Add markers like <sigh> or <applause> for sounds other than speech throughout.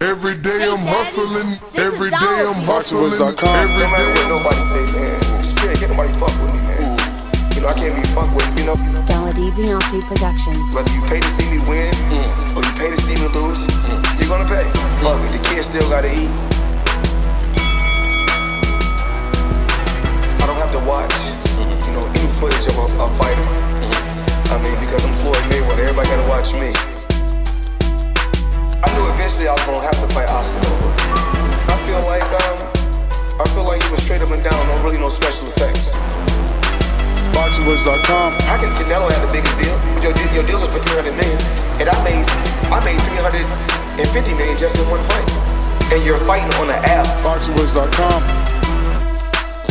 Every day I'm hustling, every day I'm hustling, every No matter what nobody say, man. Spirit, can't nobody fuck with me, man. You know, I can't be fucked with, you know. Della D. Beyonce Productions. Whether you pay to see me win mm. or you pay to see me lose, mm. you're gonna pay. Fuck it, the kids still gotta eat. I don't have to watch, mm-hmm. you know, any footage of a, a fighter. Mm-hmm. I mean, because I'm Floyd Mayweather, everybody gotta watch me. I knew eventually I was gonna have to fight Oscar. I feel like, um, I feel like he was straight up and down, no really no special effects. BoxingVoice.com. How can Canelo have the biggest deal? Your, deal- your deal is for 300 million, and I made I made 350 million just in one fight. And you're fighting on an app. BoxingVoice.com.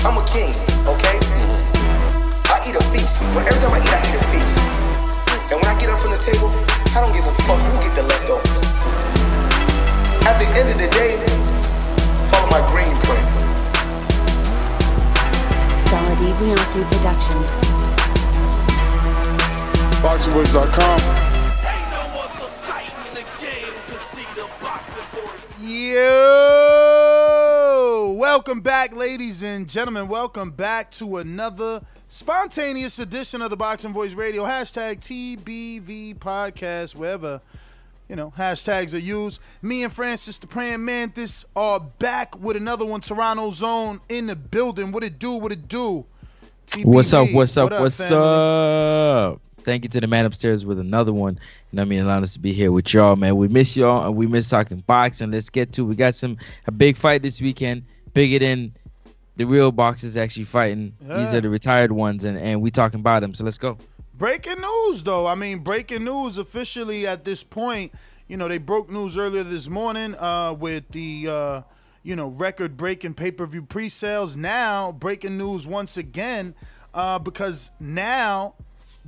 I'm a king, okay? I eat a feast. But every time I eat, I eat a feast. And when I get up from the table, I don't give a fuck who get the leftovers. At the end of the day, follow my green print. Della D. Beyonce Productions. BoxingVoice.com. Yo! Welcome back, ladies and gentlemen. Welcome back to another spontaneous edition of the Boxing Voice Radio. Hashtag TBV Podcast, wherever, you know, hashtags are used. Me and Francis the Praying Mantis are back with another one. Toronto Zone in the building. What it do? What it do? TBV. What's up? What's up? What what's family? up? Thank you to the man upstairs with another one. You know what I mean? Allowing us to be here with y'all, man. We miss y'all and we miss talking boxing. Let's get to. We got some a big fight this weekend, bigger than the real boxers actually fighting. These are the retired ones, and and we talking about them. So let's go. Breaking news, though. I mean, breaking news officially at this point. You know, they broke news earlier this morning uh, with the, uh, you know, record breaking pay per view pre sales. Now, breaking news once again uh, because now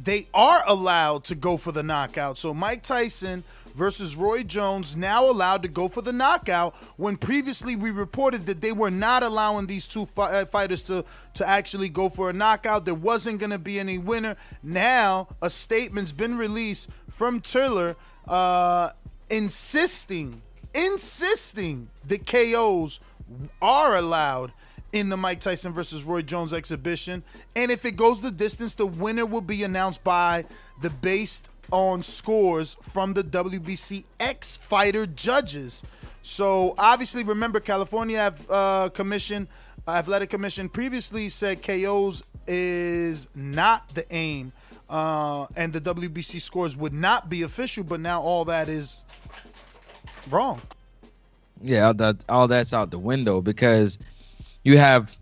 they are allowed to go for the knockout. So Mike Tyson versus Roy Jones now allowed to go for the knockout when previously we reported that they were not allowing these two fi- uh, fighters to to actually go for a knockout. There wasn't going to be any winner. Now a statement's been released from Triller uh, insisting insisting the KOs are allowed in the Mike Tyson versus Roy Jones exhibition. And if it goes the distance, the winner will be announced by the based on scores from the WBC X Fighter judges. So obviously, remember California uh, Commission, Athletic Commission previously said KOs is not the aim, uh, and the WBC scores would not be official. But now all that is wrong. Yeah, that all that's out the window because you have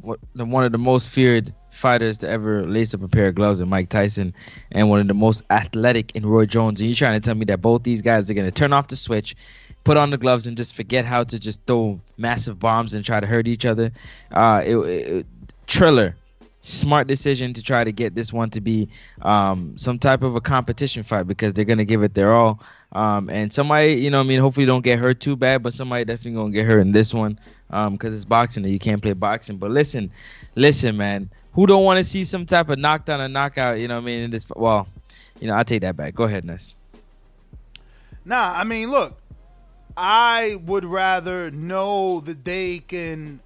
what the, one of the most feared fighters to ever lace up a pair of gloves in Mike Tyson and one of the most athletic in Roy Jones. And you're trying to tell me that both these guys are going to turn off the switch, put on the gloves, and just forget how to just throw massive bombs and try to hurt each other. Uh, it, it, Triller, smart decision to try to get this one to be um, some type of a competition fight because they're going to give it their all. Um, and somebody, you know, I mean, hopefully don't get hurt too bad, but somebody definitely gonna get hurt in this one Um, because it's boxing and you can't play boxing. But listen, listen, man, who don't want to see some type of knockdown or knockout? You know, what I mean, in this, well, you know, I'll take that back. Go ahead, Ness. Nah, I mean, look, I would rather know that they can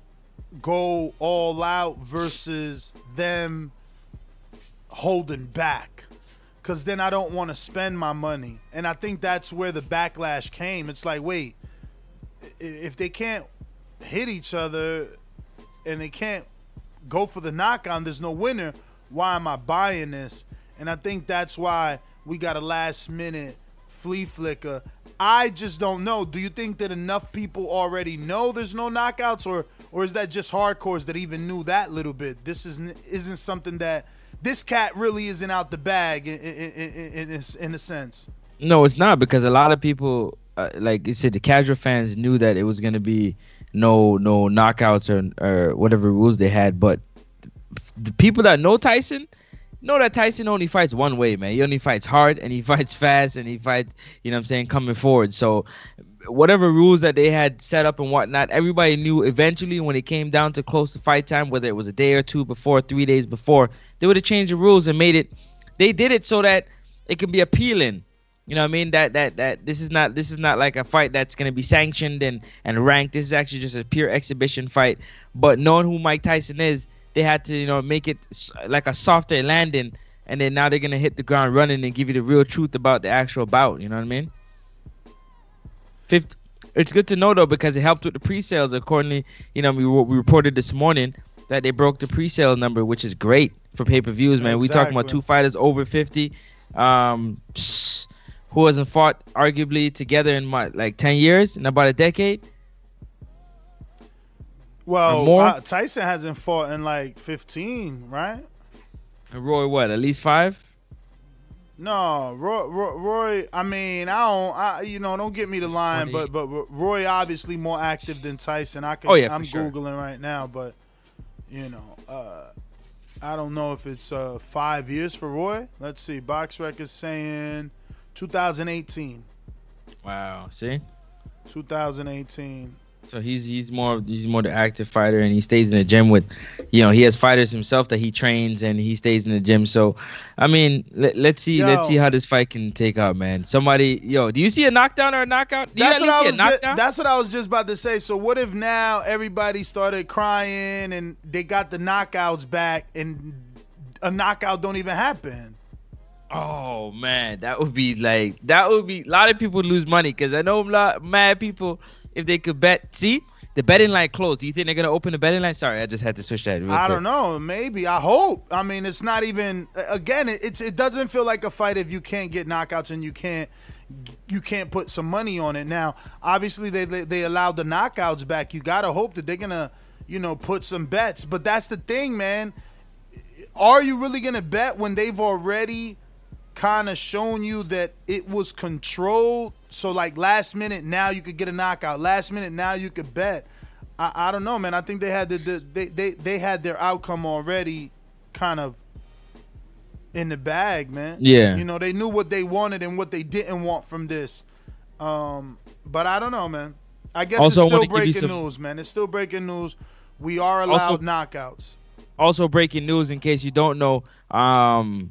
go all out versus them holding back. Cause then I don't want to spend my money. And I think that's where the backlash came. It's like, wait, if they can't hit each other and they can't go for the knockout, there's no winner. Why am I buying this? And I think that's why we got a last minute flea flicker. I just don't know. Do you think that enough people already know there's no knockouts, or or is that just hardcores that even knew that little bit? This isn't isn't something that this cat really isn't out the bag in in, in, in, in, in a sense. No, it's not because a lot of people, uh, like you said, the casual fans knew that it was going to be no no knockouts or or whatever rules they had. But the people that know Tyson know that Tyson only fights one way, man. He only fights hard and he <laughs> fights fast and he fights, you know I'm saying, coming forward. So whatever rules that they had set up and whatnot, everybody knew eventually when it came down to close to fight time, whether it was a day or two before, three days before, they would have changed the rules and made it. They did it so that it can be appealing. You know what I mean? That that that this is not this is not like a fight that's gonna be sanctioned and and ranked. This is actually just a pure exhibition fight. But knowing who Mike Tyson is, they had to you know make it like a softer landing, and then now they're gonna hit the ground running and give you the real truth about the actual bout. You know what I mean? Fifth, it's good to know though because it helped with the pre-sales. Accordingly, you know we we reported this morning that they broke the pre-sale number, which is great for pay-per-views, man. We talking about two fighters over fifty. Um, who hasn't fought arguably together in my, like 10 years in about a decade well uh, tyson hasn't fought in like 15 right and roy what at least five no roy, roy, roy i mean i don't I, you know don't get me the line but but roy obviously more active than tyson i can oh, yeah, i'm sure. googling right now but you know uh I don't know if it's uh, five years for Roy. Let's see. Box records saying 2018. Wow. See. 2018. So he's he's more he's more the active fighter, and he stays in the gym with, you know, he has fighters himself that he trains, and he stays in the gym. So, I mean, let, let's see yo, let's see how this fight can take out, man. Somebody, yo, do you see a knockdown or a knockout? Do that's what I was. Just, that's what I was just about to say. So what if now everybody started crying and they got the knockouts back, and a knockout don't even happen? Oh man, that would be like that would be a lot of people lose money because I know a lot mad people if they could bet. See, the betting line closed. Do you think they're gonna open the betting line? Sorry, I just had to switch that. I quick. don't know. Maybe. I hope. I mean, it's not even. Again, it's it doesn't feel like a fight if you can't get knockouts and you can't you can't put some money on it. Now, obviously, they they allowed the knockouts back. You gotta hope that they're gonna you know put some bets. But that's the thing, man. Are you really gonna bet when they've already kind of shown you that it was controlled so like last minute now you could get a knockout. Last minute now you could bet. I, I don't know, man. I think they had the, the they, they they had their outcome already kind of in the bag, man. Yeah. You know, they knew what they wanted and what they didn't want from this. Um, but I don't know, man. I guess also, it's still breaking some... news, man. It's still breaking news. We are allowed also, knockouts. Also breaking news in case you don't know, um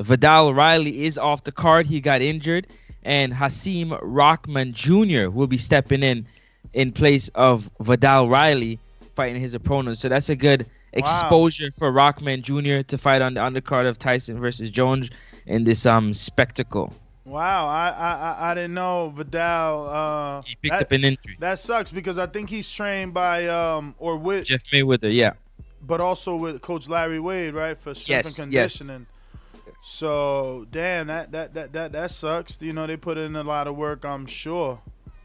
Vidal Riley is off the card. He got injured and Hasim Rahman Jr. will be stepping in in place of Vidal Riley fighting his opponent. So that's a good exposure wow. for Rahman Jr. to fight on the undercard of Tyson versus Jones in this um spectacle. Wow, I I I didn't know Vidal. Uh, he picked that, up an injury. That sucks because I think he's trained by um or with Jeff Mayweather, yeah. But also with Coach Larry Wade, right, for strength yes, and conditioning. Yes. So damn, that that that that that sucks. You know, they put in a lot of work. I'm sure.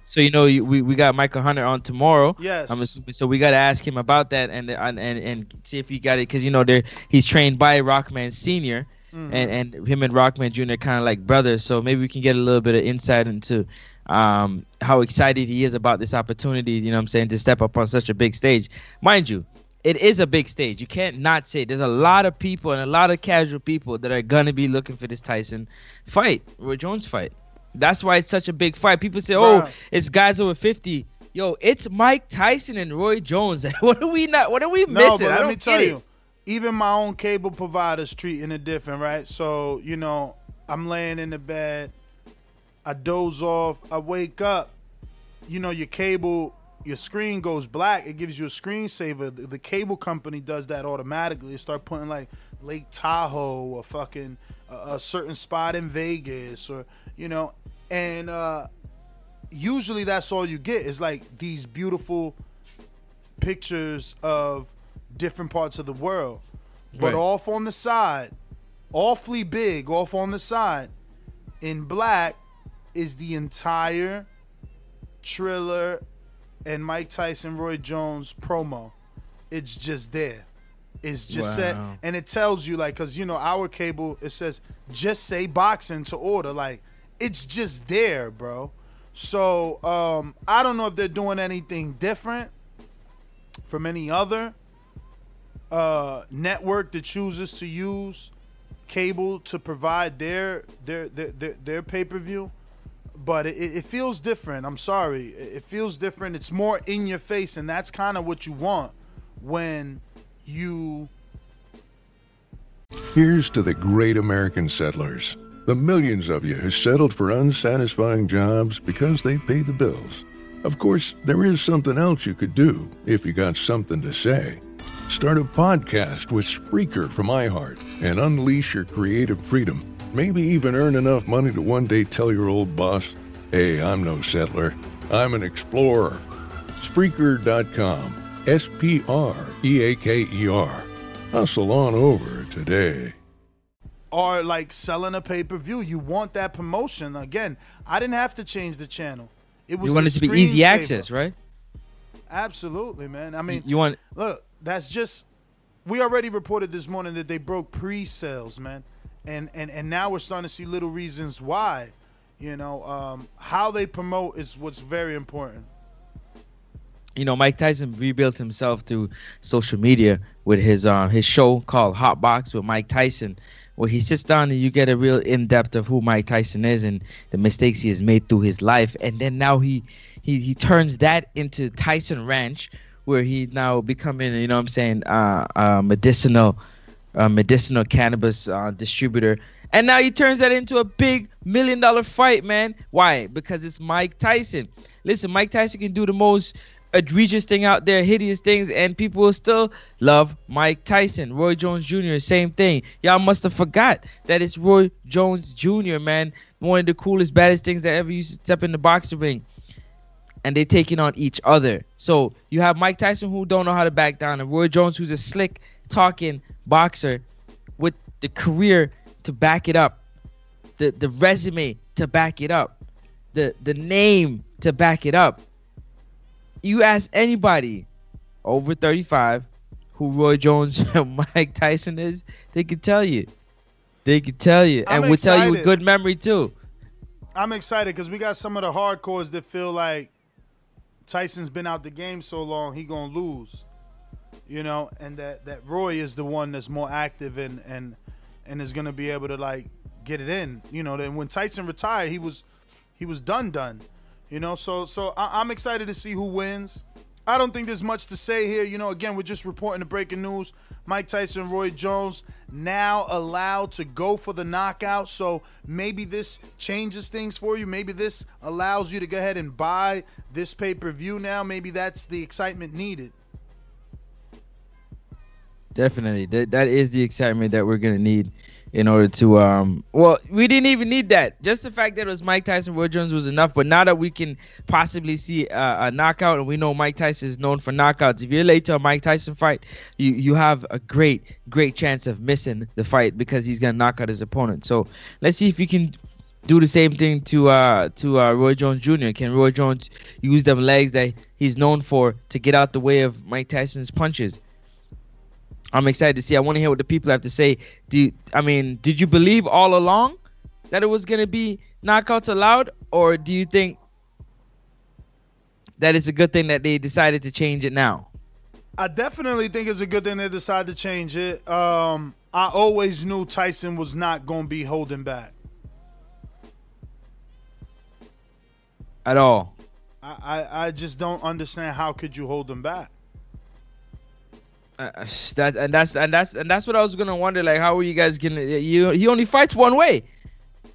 So you know, we, we got Michael Hunter on tomorrow. Yes. Assuming, so we got to ask him about that and and and, see if he got it because you know they he's trained by Rahman Senior. Mm-hmm. And and him and Rahman Jr. kind of like brothers, so maybe we can get a little bit of insight into um, how excited he is about this opportunity. You know, what I'm saying to step up on such a big stage, mind you it is a big stage. You can't not say it. there's a lot of people and a lot of casual people that are gonna be looking for this Tyson fight, Roy Jones fight. That's why it's such a big fight. People say, "Oh, it's guys over 50." Yo, it's Mike Tyson and Roy Jones. <laughs> what are we not? What are we missing? No, but let me tell you, even my own cable providers treating it different, right? So you know, I'm laying in the bed, I doze off, I wake up. You know, your cable your screen goes black, it gives you a screensaver. The, the cable company does that automatically. They start putting like Lake Tahoe or fucking uh, a certain spot in Vegas or you know, and uh, usually that's all you get is like these beautiful pictures of different parts of the world. But right. off on the side, awfully big, off on the side, in black is the entire Triller and Mike Tyson Roy Jones promo. It's just there. It's just wow. set, and it tells you like, cause you know our cable it says just say boxing to order. Like it's just there, bro. So um, I don't know if they're doing anything different. from any other uh, network that chooses to use cable to provide their their their their, their pay per view. But it, it feels different. I'm sorry. It feels different. It's more in your face, and that's kind of what you want when you. Here's to the great American settlers, the millions of you who settled for unsatisfying jobs because they pay the bills. Of course, there is something else you could do if you got something to say. Start a podcast with Spreaker from iHeart and unleash your creative freedom. Maybe even earn enough money to one day tell your old boss, hey, I'm no settler, I'm an explorer. Spreaker.com. S P R E A K E R. Hustle on over today. Or like selling a pay per view. You want that promotion. Again, I didn't have to change the channel. It was You want it to be easy screensaver. access, right? Absolutely, man. I mean, You want look, that's just we already reported this morning that they broke pre-sales, man, and and and now we're starting to see little reasons why. You know, um, how they promote is what's very important. you know, Mike Tyson rebuilt himself through social media with his um his show called Hot Box with Mike Tyson, where he sits down and you get a real in depth of who Mike Tyson is and the mistakes he has made through his life, and then now he he he turns that into Tyson Ranch, where he now becoming you know what I'm saying uh, uh medicinal uh, medicinal cannabis uh, distributor. And now he turns that into a big million dollar fight, man. Why? Because it's Mike Tyson. Listen, Mike Tyson can do the most egregious thing out there, hideous things, and people will still love Mike Tyson. Roy Jones Jr., same thing. Y'all must have forgot that it's Roy Jones Jr., man. One of the coolest, baddest things that ever used to step in the boxing ring and they're taking on each other. So you have Mike Tyson who don't know how to back down, and Roy Jones who's a slick talking boxer with the career to back it up, the the resume to back it up, the the name to back it up. You ask anybody over 35 who Roy Jones <laughs> and Mike Tyson is, they could tell you. They could tell you, and will tell you with good memory too. I'm excited because we got some of the hardcores that feel like Tyson's been out the game so long he gonna lose, you know, and that that Roy is the one that's more active and and and is gonna be able to like get it in, you know. Then when Tyson retired, he was he was done done, you know. So so I, I'm excited to see who wins. I don't think there's much to say here. You know, again, we're just reporting the breaking news. Mike Tyson, Roy Jones now allowed to go for the knockout. So maybe this changes things for you. Maybe this allows you to go ahead and buy this pay per view now. Maybe that's the excitement needed. Definitely, that that is the excitement that we're gonna need in order to um. Well, we didn't even need that. Just the fact that it was Mike Tyson, Roy Jones was enough. But now that we can possibly see uh, a knockout, and we know Mike Tyson is known for knockouts. If you're late to a Mike Tyson fight, you you have a great great chance of missing the fight because he's gonna knock out his opponent. So let's see if you can do the same thing to uh to uh, Roy Jones Jr. Can Roy Jones use them legs that he's known for to get out the way of Mike Tyson's punches? I'm excited to see. I want to hear what the people have to say. Do you- I mean, did you believe all along that it was gonna be knockouts allowed, or do you think that it's a good thing that they decided to change it now? I definitely think it's a good thing they decided to change it. Um, I always knew Tyson was not going to be holding back. At all? I, I, I just don't understand how could you hold him back. Uh, that and that's and that's and that's what I was gonna wonder. Like, how are you guys gonna? You he only fights one way.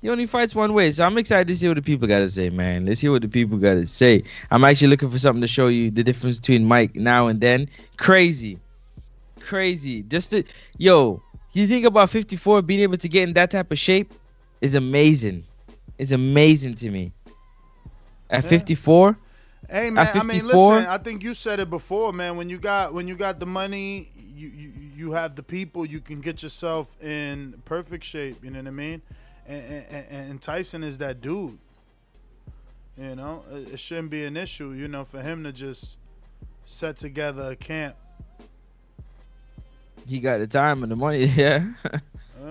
He only fights one way. So I'm excited to see what the people got to say, man. Let's hear what the people got to say. I'm actually looking for something to show you the difference between Mike now and then. Crazy, crazy. Just to yo, you think about 54 being able to get in that type of shape is amazing. It's amazing to me. At 54, Hey man, I mean, listen. I think you said it before, man. When you got when you got the money, you you, you have the people. You can get yourself in perfect shape. You know what I mean? And, and, and Tyson is that dude. You know, it, it shouldn't be an issue. You know, for him to just set together a camp. he got the time and the money. <laughs> Yeah.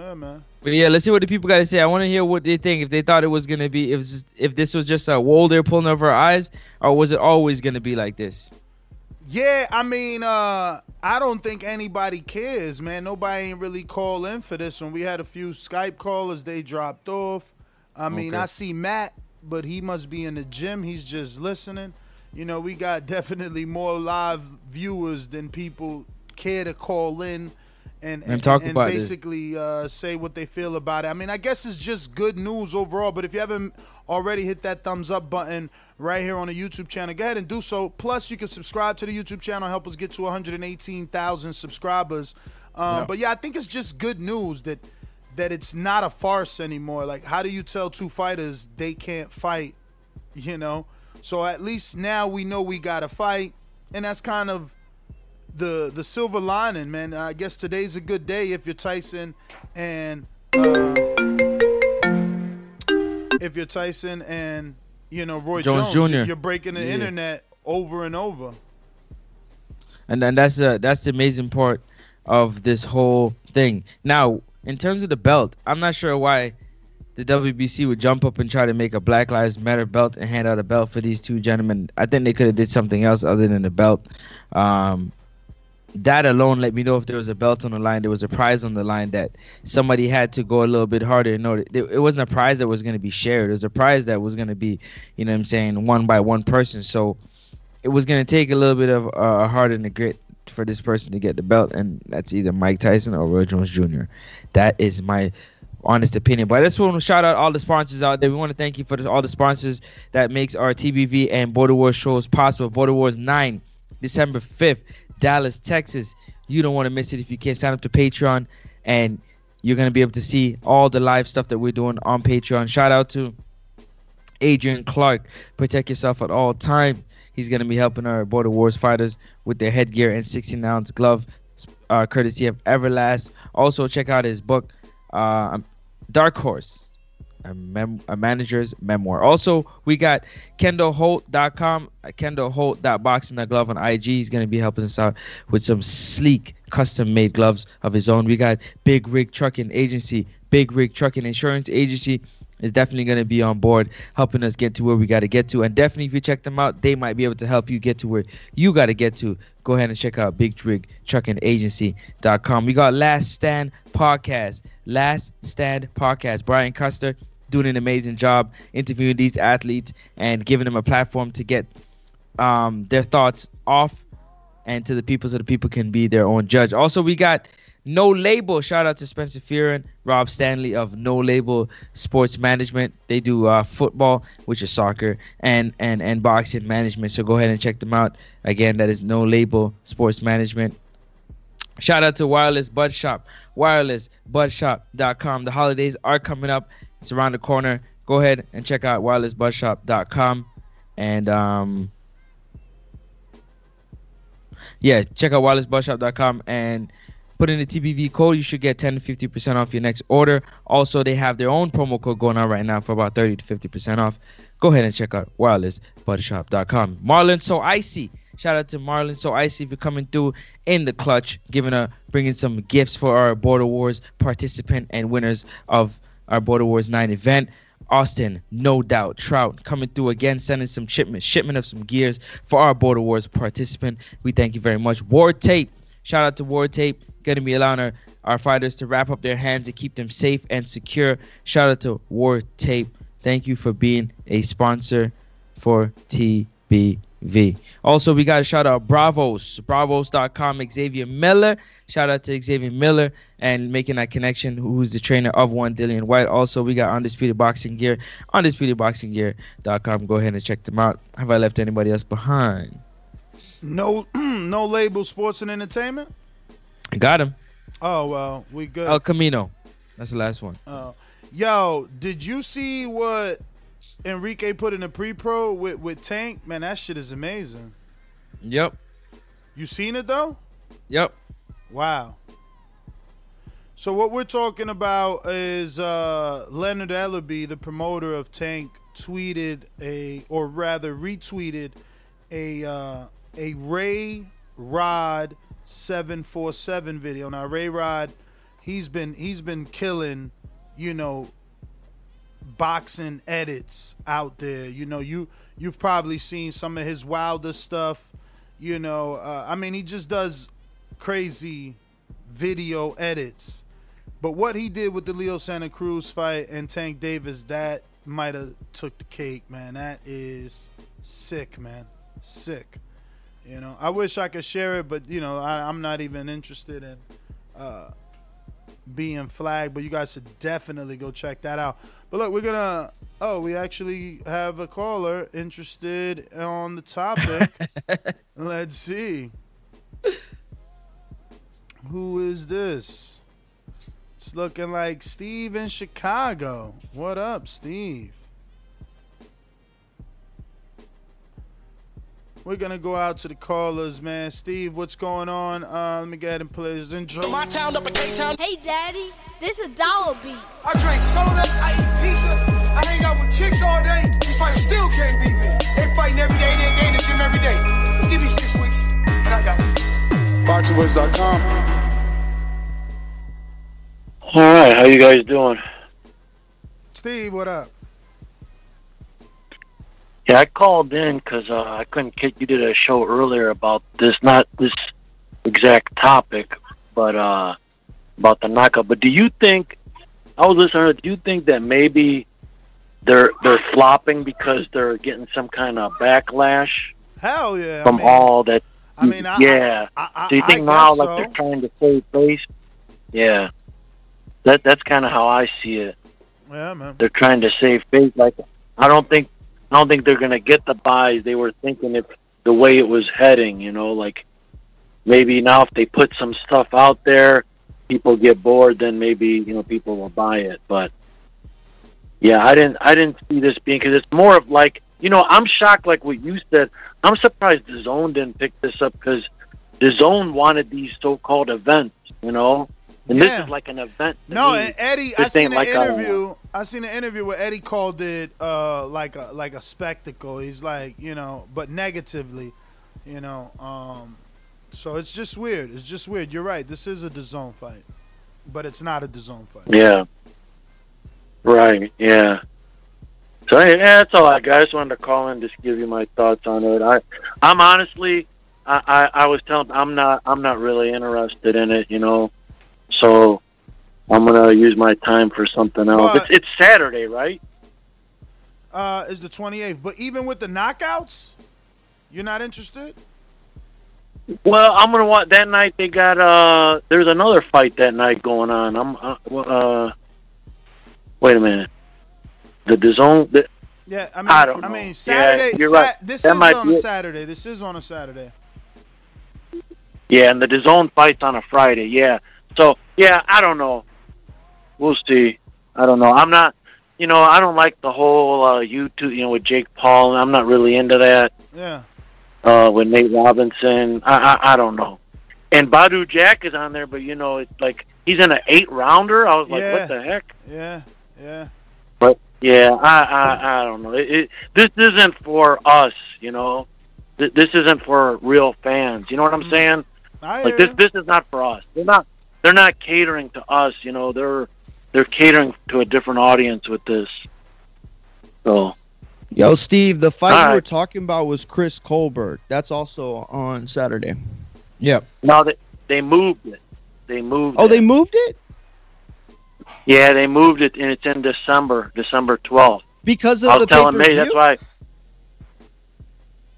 Yeah, man. But yeah, let's see what the people got to say. I want to hear what they think. If they thought it was gonna be, if if this was just a wall they're pulling over our eyes, or was it always gonna be like this? Yeah, I mean, uh, I don't think anybody cares, man. Nobody ain't really call in for this one. We had a few Skype callers, they dropped off. I mean, Okay. I see Matt, but he must be in the gym. He's just listening. You know, we got <laughs> definitely more live viewers than people care to call in and and, talk and about this. basically uh, say what they feel about it. I mean, I guess it's just good news overall. But if you haven't already hit that thumbs up button right here on the YouTube channel, go ahead and do so. Plus, you can subscribe to the YouTube channel, help us get to 118,000 subscribers. Um, Yeah. But yeah, I think it's just good news that that it's not a farce anymore. Like, how do you tell two fighters they can't fight? You know, so at least now we know we got to fight, and that's kind of the the silver lining, man. I guess today's a good day if you're Tyson and uh, if you're Tyson and you know Roy Jones Jones, Jr.. you're breaking the Yeah. internet over and over. and then that's uh, that's the amazing part of this whole thing. Now, in terms of the belt, I'm not sure why the WBC would jump up and try to make a Black Lives Matter belt and hand out a belt for these two gentlemen. I think they could have did something else other than the belt. Um, that alone let me know if there was a belt on the line, there was a prize on the line that somebody had to go a little bit harder order. It wasn't a prize that was going to be shared. It was a prize that was going to be, you know, what I'm saying, one by one person. So it was going to take a little bit of uh, heart and a grit for this person to get the belt, and that's either Mike Tyson or Roy Jones Jr. That is my honest opinion. But I just want to shout out all the sponsors out there. We want to thank you for all the sponsors that makes our TBV and Border Wars shows possible. Border Wars 9, December 5th, Dallas, Texas. You don't want to miss it if you can't sign up to Patreon, and you're going to be able to see all the live stuff that we're doing on Patreon. Shout out to Adrian Clark. Protect yourself at all time. He's going to be helping our Border Wars fighters with their headgear and 16 ounce glove, uh, courtesy of Everlast. Also, check out his book, uh, Dark Horse, a, mem- a manager's memoir. Also, we got KendallHolt.com, uh, KendallHolt.boxing.glove on IG. He's going to be helping us out with some sleek, custom made gloves of his own. We got Big Rig Trucking Agency, Big Rig Trucking Insurance Agency is definitely going to be on board helping us get to where we got to get to and definitely if you check them out they might be able to help you get to where you got to get to go ahead and check out big rig trucking agency.com we got last stand podcast last stand podcast brian custer doing an amazing job interviewing these athletes and giving them a platform to get um, their thoughts off and to the people so the people can be their own judge. Also, we got No Label. Shout out to Spencer Fearon, Rob Stanley of No Label Sports Management. They do uh, football, which is soccer, and, and, and boxing management. So go ahead and check them out. Again, that is No Label Sports Management. Shout out to Wireless Bud Shop, wirelessbudshop.com. The holidays are coming up. It's around the corner. Go ahead and check out wirelessbudshop.com. And um, yeah, check out wirelessbudshop.com and put in the TBV code. You should get 10 to 50% off your next order. Also, they have their own promo code going on right now for about 30 to 50% off. Go ahead and check out wirelessbudshop.com. Marlon So Icy. Shout out to Marlon So Icy for coming through in the clutch, giving a bringing some gifts for our Border Wars participant and winners of our Border Wars 9 event. Austin, no doubt, Trout coming through again, sending some shipment shipment of some gears for our Border Wars participant. We thank you very much. War Tape, shout out to War Tape, going to be allowing our, our fighters to wrap up their hands and keep them safe and secure. Shout out to War Tape. Thank you for being a sponsor for TBV. Also, we got to shout out Bravos, bravos.com, Xavier Miller. Shout out to Xavier Miller and making that connection, who's the trainer of one Dillian Whyte. Also, we got Undisputed Boxing Gear, undisputedboxinggear.com. Go ahead and check them out. Have I left anybody else behind? No, <clears throat> no label sports and entertainment. Got him. Oh well, we good. El Camino. That's the last one. Uh, yo, did you see what Enrique put in the pre-pro with with Tank? Man, that shit is amazing. Yep. You seen it though? Yep. Wow. So what we're talking about is uh, Leonard Ellerby, the promoter of Tank, tweeted a, or rather retweeted a uh, a Ray Rod seven four seven video. Now Ray Rod, he's been he's been killing, you know, boxing edits out there. You know, you you've probably seen some of his wilder stuff. You know, uh, I mean, he just does crazy video edits. But what he did with the Leo Santa Cruz fight and Tank Davis, that might have took the cake, man. That is sick, man. Sick. You know, I wish I could share it, but you know, I, I'm not even interested in uh, being flagged. But you guys should definitely go check that out. But look, we're gonna. Oh, we actually have a caller interested on the topic. <laughs> Let's see. Who is this? It's looking like Steve in Chicago. What up, Steve? We're gonna go out to the callers, man. Steve, what's going on? Uh, let me get ahead and play his intro. My town up in K-Town. Hey, Daddy, this a dollar beat. I drink soda, I eat pizza. I hang out with chicks all day. These fighters still can't beat me. They fighting every day, they in the gym every day. Just give me six weeks, and I got it. BoxingWiz.com. All right, how you guys doing? Steve, what up? Yeah, I called in because uh, I couldn't get you did a show earlier about this, not this exact topic, but uh, about the knockout. But do you think I was listening? Do you think that maybe they're they're flopping because they're getting some kind of backlash Hell yeah. from I mean, all that? I mean, I- yeah. I- so you think now, like so. they're trying to save face? Yeah, that that's kind of how I see it. Yeah, man. they're trying to save face. Like I don't think I don't think they're gonna get the buys they were thinking if the way it was heading. You know, like maybe now if they put some stuff out there, people get bored, then maybe you know people will buy it. But yeah, I didn't I didn't see this being because it's more of like you know I'm shocked like what you said. I'm surprised the zone didn't pick this up because the zone wanted these so-called events. You know. And Yeah. this is like an event. No, me. and Eddie, This I seen an like interview. I seen an interview where Eddie called it uh, like a like a spectacle. He's like, you know, but negatively, you know. Um, so it's just weird. It's just weird. You're right. This is a DAZN fight, but it's not a DAZN fight. Yeah. Right. Yeah. So yeah, that's all I got. I just wanted to call in, just give you my thoughts on it. I, I'm honestly, I, I, I was telling, I'm not, I'm not really interested in it, you know. So I'm gonna use my time for something else. But- it's, it's Saturday, right? Uh, is the 28th. But even with the knockouts, you're not interested. Well, I'm gonna watch that night. They got uh, there's another fight that night going on. I'm uh, uh wait a minute. The DAZN, the, Yeah, I mean, I don't know. mean, Yeah, Saturday. you're Sa- right. This That is on a it. Saturday. This is on a Saturday. Yeah, and the DAZN fights on a Friday. Yeah. So yeah, I don't know. We'll see. I don't know. I'm not. You know, I don't like the whole uh, YouTube. You know, with Jake Paul. I'm not really into that. Yeah. Uh, with Nate Robinson, I, I I don't know. And Badou Jack is on there, but you know, it's like he's in an eight rounder. I was like, Yeah. what the heck? Yeah. Yeah. But yeah, I I, I don't know. It, it, this isn't for us, you know. Th- This isn't for real fans. You know what I'm saying? I like this this is not for us. They're not they're not catering to us. You know, they're they're catering to a different audience with this. So Yo, Steve, the fight All you were talking about was Chris Colbert. That's also on Saturday. Yep. now they they moved it. They moved. Oh, it. they moved it Yeah, they moved it, and it's in December, December twelfth. because of I was the telling me that's why.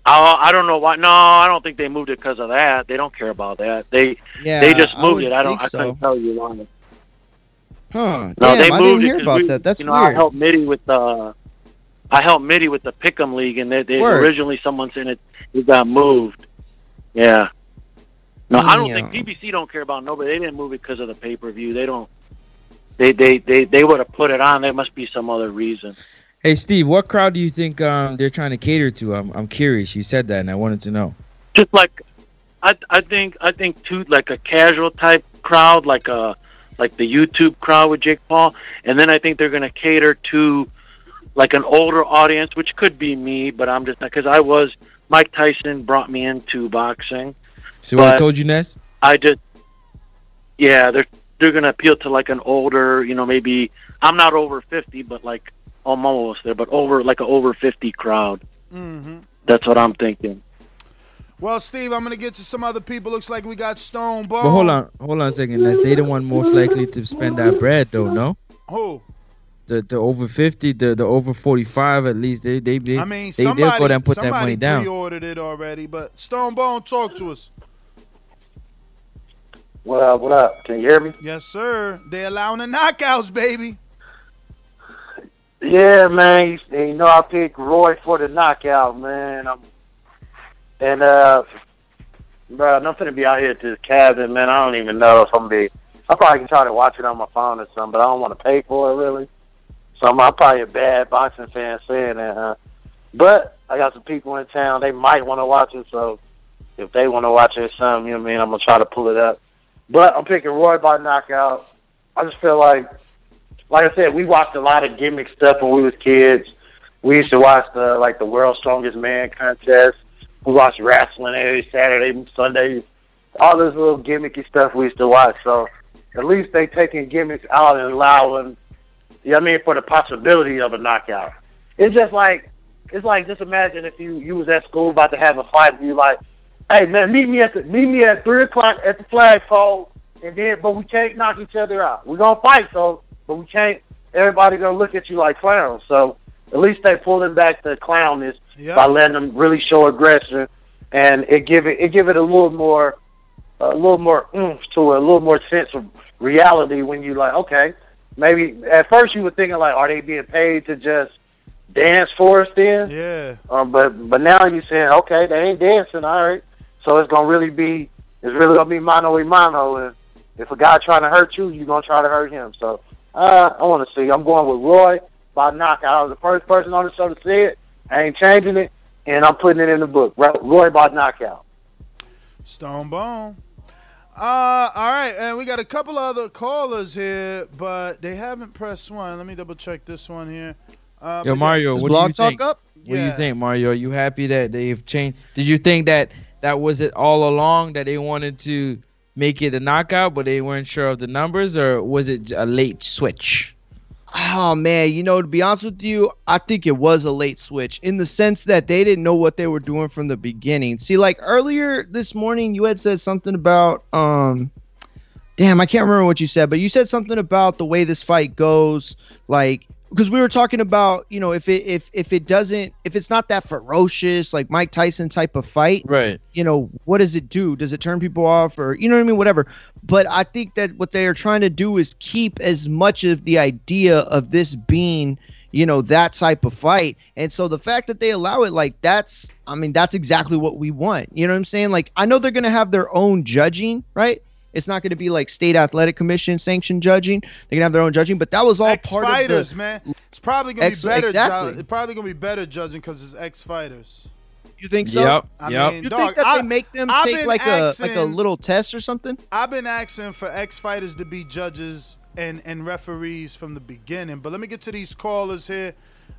I I don't know why. No, I don't think they moved it because of that. They don't care about that. They Yeah, they just moved would it. I don't. I couldn't tell you why. Huh? No, Damn, they I didn't it hear about we- that. That's you know, I helped Mitty with the. I helped Mitty with the Pick'em League, and they, they originally someone said it it got moved. Yeah. No, I don't think PBC don't care about nobody. They didn't move it because of the pay per view. They don't. They they they they would have put it on. There must be some other reason. Hey Steve, what crowd do you think um, they're trying to cater to? I'm I'm curious. You said that, and I wanted to know. Just like, I I think I think too like a casual type crowd, like a like the YouTube crowd with Jake Paul, and then I think they're going to cater to like an older audience, which could be me, but I'm just because I was Mike Tyson brought me into boxing. So what I told you, Ness? I just, yeah, they're they're gonna appeal to like an older, you know, maybe I'm not over fifty, but like I'm almost there, but over like an over fifty crowd. Mm-hmm. That's what I'm thinking. Well, Steve, I'm gonna get to some other people. Looks like we got Stone Bone. But hold on, hold on a second. Les, they the one most likely to spend that bread, though. No, Who? the the over fifty, the the over forty five. At least they they they I mean, they somebody, they'll go there and put that somebody money down. pre-ordered it already. But Stone Bone, talk to us. What up? What up? Can you hear me? Yes, sir. They allowing the knockouts, baby. Yeah, man. You, you know I picked Roy for the knockout, man. I'm, and uh, bro, I'm finna be out here at this cabin, man. I don't even know if I'm gonna be. I probably can try to watch it on my phone or something, but I don't want to pay for it really. So I'm, I'm probably a bad boxing fan saying that. Huh? But I got some people in town. They might want to watch it, so if they want to watch it something, you know what I mean. I'm gonna try to pull it up. But I'm picking Roy by knockout. I just feel like like I said, we watched a lot of gimmick stuff when we was kids. We used to watch the like the World's Strongest Man contest. We watched wrestling every Saturday Sunday. All this little gimmicky stuff we used to watch. So at least they taking gimmicks out and allowing, you know I mean, for the possibility of a knockout. It's just like it's like just imagine if you you was at school about to have a fight and you like, hey man, meet me at the meet me at three o'clock at the flagpole, and then but we can't knock each other out. We're gonna fight so but we can't. Everybody gonna look at you like clowns. So at least they pulling back the clownness Yeah. by letting them really show aggression, and it give it it give it a little more, a little more oomph to it, a little more sense of reality when you like, okay, maybe at first you were thinking like, are they being paid to just dance for us then? Yeah. Um, but but now you saying, okay, they ain't dancing, all right. So it's gonna really be, it's really gonna be mano a mano, and if a guy trying to hurt you, you gonna try to hurt him. So uh, I want to see. I'm going with Roy by knockout. I was the first person on the show to say it. I ain't changing it, and I'm putting it in the book. Roy by knockout. Stone Bone. Uh, all right, and we got a couple other callers here, but they haven't pressed one. Let me double check this one here. Uh, Yo, Mario, what do you Talk think? up? What do you think, Mario? Are you happy that they've changed? Did you think that that was it all along that they wanted to make it a knockout, but they weren't sure of the numbers, or was it a late switch? Oh man, you know, to be honest with you, I think it was a late switch in the sense that they didn't know what they were doing from the beginning. See, like earlier this morning, you had said something about um damn, I can't remember what you said, but you said something about the way this fight goes, like because we were talking about, you know, if it if if it doesn't if it's not that ferocious, like Mike Tyson type of fight, Right. you know, what does it do? Does it turn people off or you know what I mean? Whatever. But I think that what they are trying to do is keep as much of the idea of this being, you know, that type of fight. And so the fact that they allow it, like that's I mean, that's exactly what we want. You know what I'm saying? Like I know they're gonna have their own judging, right? It's not going to be like state athletic commission sanctioned judging. They're gonna have their own judging, but that was all Ex part fighters, of the. man. It's probably gonna Ex- be better. exactly. ju- it's probably gonna be better judging because it's ex fighters. You think so? Yep. I yep. mean, You dog, think that I, they make them I've take been like a like a little test or something? I've been asking for ex fighters to be judges and and referees from the beginning. But let me get to these callers here.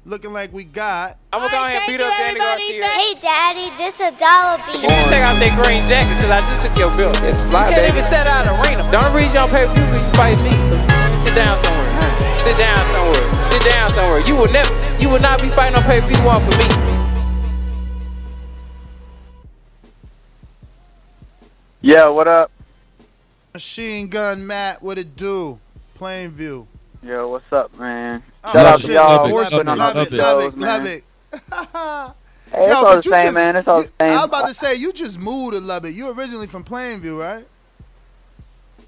Looking like we got. I'm gonna go ahead and beat up Danny Garcia. Hey, Daddy, this a dollar beat. You can take out that green jacket because I just took your bill. It's fly, you can't even set out a arena. The only reason you don't pay per view you fight me. So you sit down somewhere. Sit down somewhere. Sit down somewhere. You will never. You will not be fighting on pay per view one for me. Yeah, what up? Machine Gun Matt, what it do? Plainview. Yo, what's up, man? Oh, Shout out to y'all Love it, love it, love it, love <laughs> it. Hey, it's Yo, all the same, just- man. It's all the you- I same. was about to say, you just moved to Lubbock. You originally from Plainview, right?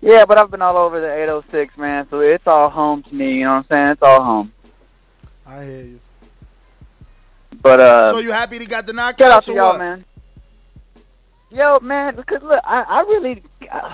Yeah, but I've been all over the 806, man. So it's all home to me. You know what I'm saying? It's all home. I hear you. But uh, so you happy they got the shout out to y'all, what? man. Yo, man, because look, I, I really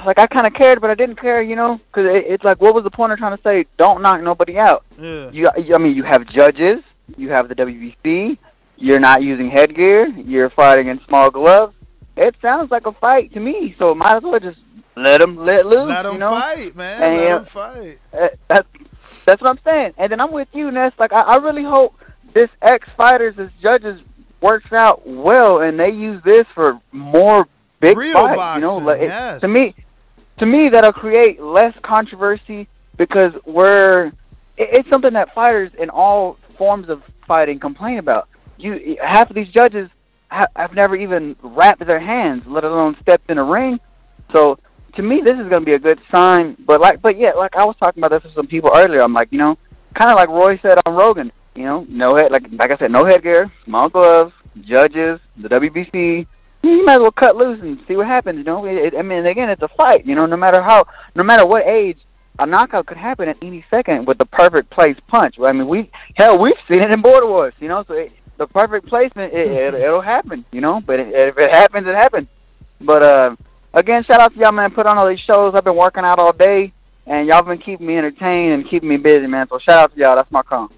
like I kind of cared, but I didn't care, you know, because it, it's like, what was the point of trying to say, don't knock nobody out? Yeah. You, I mean, you have judges, you have the WBC, you're not using headgear, you're fighting in small gloves. It sounds like a fight to me, so might as well just let them let loose. Let you them know? fight, man. And, Let uh, them fight. Uh, that's that's what I'm saying. And then I'm with you, Ness. Like I, I really hope this ex fighters as judges works out well, and they use this for more big Real fights. you know, boxing, like, it- yes. to me, to me that'll create less controversy because we're it, it's something that fighters in all forms of fighting complain about. You half of these judges ha- have never even wrapped their hands, let alone stepped in a ring. So to me, this is going to be a good sign. But like, but yeah, like I was talking about this with some people earlier. I'm like, you know, kind of like Roy said on Rogan. You know, no head, like like I said, no headgear, small gloves, judges, the WBC. You might as well cut loose and see what happens. You know, it, it, I mean, again, it's a fight. You know, no matter how, no matter what age, a knockout could happen at any second with the perfect placed punch. I mean, we hell, we've seen it in Border Wars. You know, so it, the perfect placement, it, it, it'll happen. You know, but if it happens, it happens. But uh, again, shout out to y'all, man. Put on all these shows. I've been working out all day, and y'all been keeping me entertained and keeping me busy, man. So shout out to y'all. That's my call.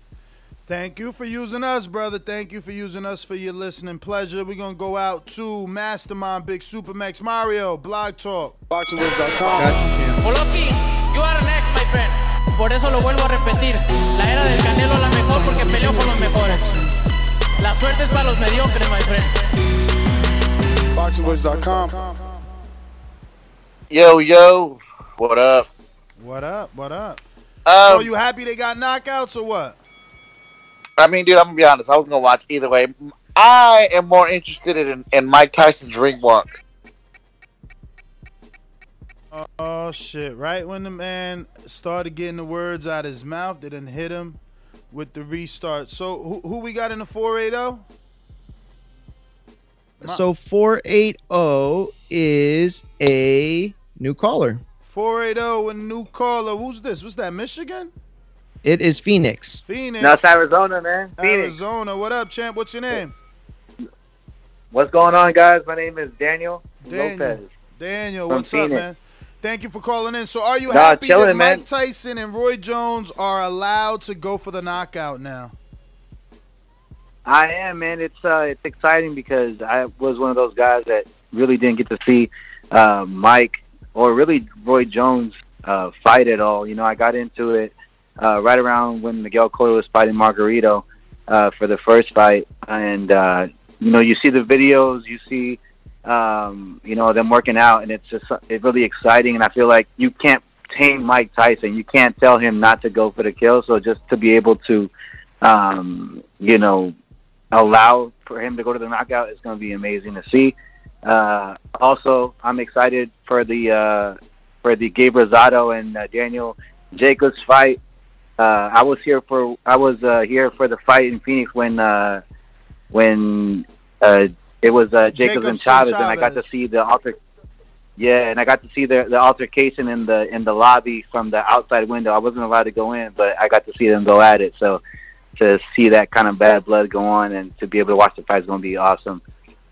Thank you for using us, brother. Thank you for using us for your listening pleasure. We're gonna go out to Mastermind Big Supermax Mario, Blog Talk. BoxingWiz.com. Olofi, you are next, my friend. Por eso lo vuelvo a repetir. La era del Canelo la mejor porque peleó con los mejores. La suerte es para los mediocres, my friend. BoxingWiz.com. Yo, yo, what up? What up? What up? Um, so you happy they got knockouts or what? I mean, dude, I'm gonna be honest. I was gonna watch either way. I am more interested in, in Mike Tyson's ring walk. Oh shit! Right when the man started getting the words out of his mouth, they didn't hit him with the restart. So who, who we got in the four eight oh? So 480 is a new caller. Four eight oh zero, a new caller. Who's this? What's that? Michigan? It is Phoenix. Phoenix. No, it's Arizona, man. Phoenix. Arizona. What up, champ? What's your name? What's going on, guys? My name is Daniel, Daniel. Lopez. Daniel, From what's up, man? Thank you for calling in. So, are you Nah, happy that Mike man. Tyson and Roy Jones are allowed to go for the knockout now? I am, man. It's uh, it's exciting because I was one of those guys that really didn't get to see uh, Mike or really Roy Jones uh, fight at all. You know, I got into it uh, right around when Miguel Cotto was fighting Margarito uh, for the first fight, and uh, you know, you see the videos, you see, um, you know, them working out, and it's just it's really exciting. And I feel like you can't tame Mike Tyson. You can't tell him not to go for the kill. So just to be able to, um, you know, allow for him to go to the knockout is going to be amazing to see. Uh, also, I'm excited for the uh, for the Gabe Rosado and uh, Daniel Jacobs fight. Uh, I was here for I was uh, here for the fight in Phoenix when uh, when uh, it was uh, Jacobs, Jacobs and and Chavez, and I got to see the alter. Yeah, and I got to see the the altercation in the in the lobby from the outside window. I wasn't allowed to go in, but I got to see them go at it. So to see that kind of bad blood go on and to be able to watch the fight is going to be awesome.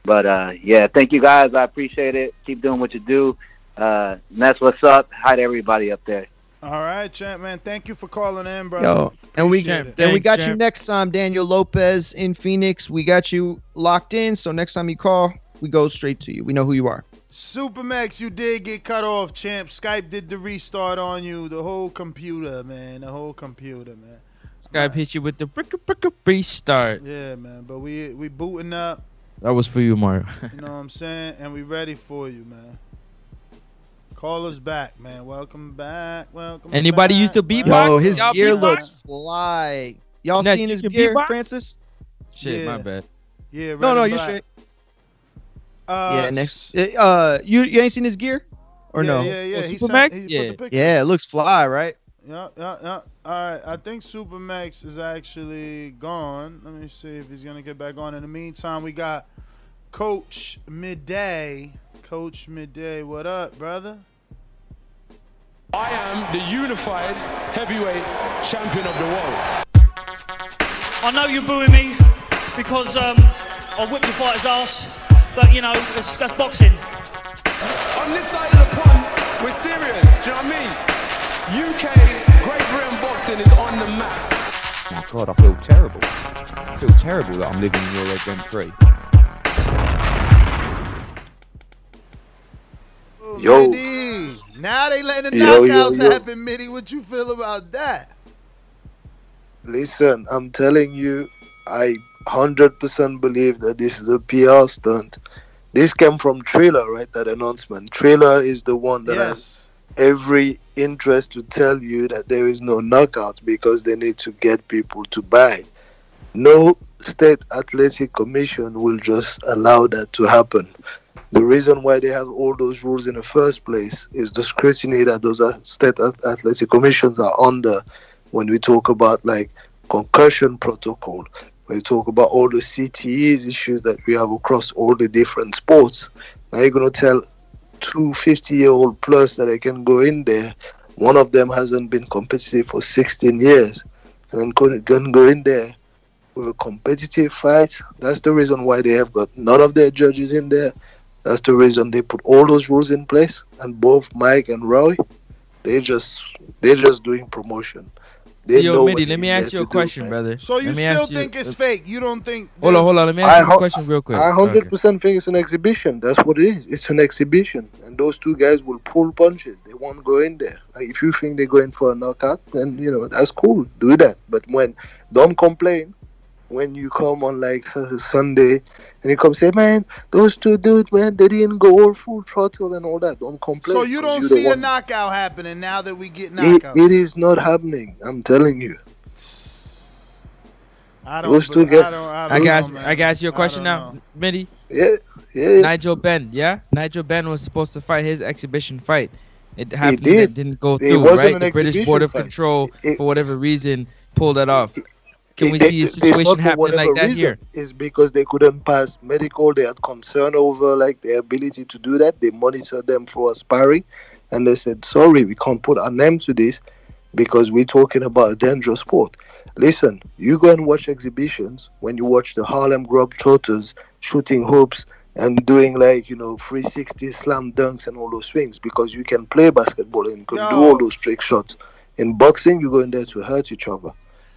But uh, yeah, thank you guys. I appreciate it. Keep doing what you do. Uh, and that's what's up. Hi to everybody up there. All right, champ, man. Thank you for calling in, brother. Yo, and we Appreciate it. and we Thanks, got you champ. next time, Daniel Lopez in Phoenix. We got you locked in. So next time you call, we go straight to you. We know who you are. Supermax, you did get cut off, champ. Skype did the restart on you. The whole computer, man. The whole computer, man. Skype hit you with the brick brick restart. Yeah, man. But we we booting up. That was for you, Mario. You know what I'm saying? And we ready for you, man. Call us back, man. Welcome back. Welcome. Anybody back. used to beatbox? Yo, his Y'all gear beatbox? looks fly. Y'all Ness, seen his gear, beatbox? Francis? Shit, Yeah. my bad. Yeah, red No, no, you're black. straight. Uh, yeah, next. Uh, you you ain't seen his gear, or yeah, no? Yeah, yeah. Oh, he, sent, he Yeah. put the. Yeah, it looks fly, right? Yeah, yeah, yeah. All right, I think Supermax is actually gone. Let me see if he's gonna get back on. In the meantime, we got Coach Midday. Coach Midday, what up, brother? I am the unified heavyweight champion of the world. I know you're booing me because um, I whipped your fighter's ass, but you know, that's, that's boxing. On this side of the pond, we're serious. Do you know what I mean? UK Great Britain boxing is on the map. My God, I feel terrible. I feel terrible that I'm living in your red rent free. Yo. Mitty. Now they letting the Yo, yo, knockouts yo. happen, Mitty. What you feel about that? Listen, I'm telling you, I 100% believe that this is a PR stunt. This came from Triller, right? That announcement. Triller is the one that has every interest to tell you that there is no knockout because they need to get people to buy. no state athletic commission will just allow that to happen. The reason why they have all those rules in the first place is the scrutiny that those state athletic commissions are under when we talk about like concussion protocol, when we talk about all the CTEs issues that we have across all the different sports. Now you're gonna tell two 50 year old plus that they can go in there. One of them hasn't been competitive for 16 years, and then can go in there with a competitive fight. That's the reason why they have got none of their judges in there. That's the reason they put all those rules in place. And both Mike and Roy, they just they're just doing promotion. They know Yo, Mitty, let me ask you a to do, question, brother. So you still ask you- think it's fake? You don't think? Hold on, hold on. Let me ask I you a question real quick. I hundred percent think it's an exhibition. That's what it is. It's an exhibition, and those two guys will pull punches. They won't go in there. Like, if you think they're going for a knockout, then you know that's cool. Do that. But when don't complain when you come on like Sunday and you come say, man, those two dudes, man, they didn't go all full throttle and all that. Don't complain. So you 'cause don't see a one- knockout happening now that we get It, it is not happening. I'm telling you. I don't. Those two I guys. don't. I I don't got know, man. I got you a I question don't now, Mitty. Yeah, yeah. Nigel Benn, yeah. Nigel Benn was supposed to fight his exhibition fight. It happened that did. didn't go It through, wasn't right? an The British Board of fight. Control, It- for whatever reason, pulled that off. Can we It- see a it's situation not for happening whatever like that reason. here? It's because they couldn't pass medical. They had concern over like their ability to do that. They monitored them for aspiring, and they said, "Sorry, we can't put our name to this because we're talking about a dangerous sport." Listen, you go and watch exhibitions when you watch the Harlem Globetrotters shooting hoops and doing like you know 360 slam dunks and all those things because you can play basketball and you can do all those trick shots. In boxing, you go in there to hurt each other.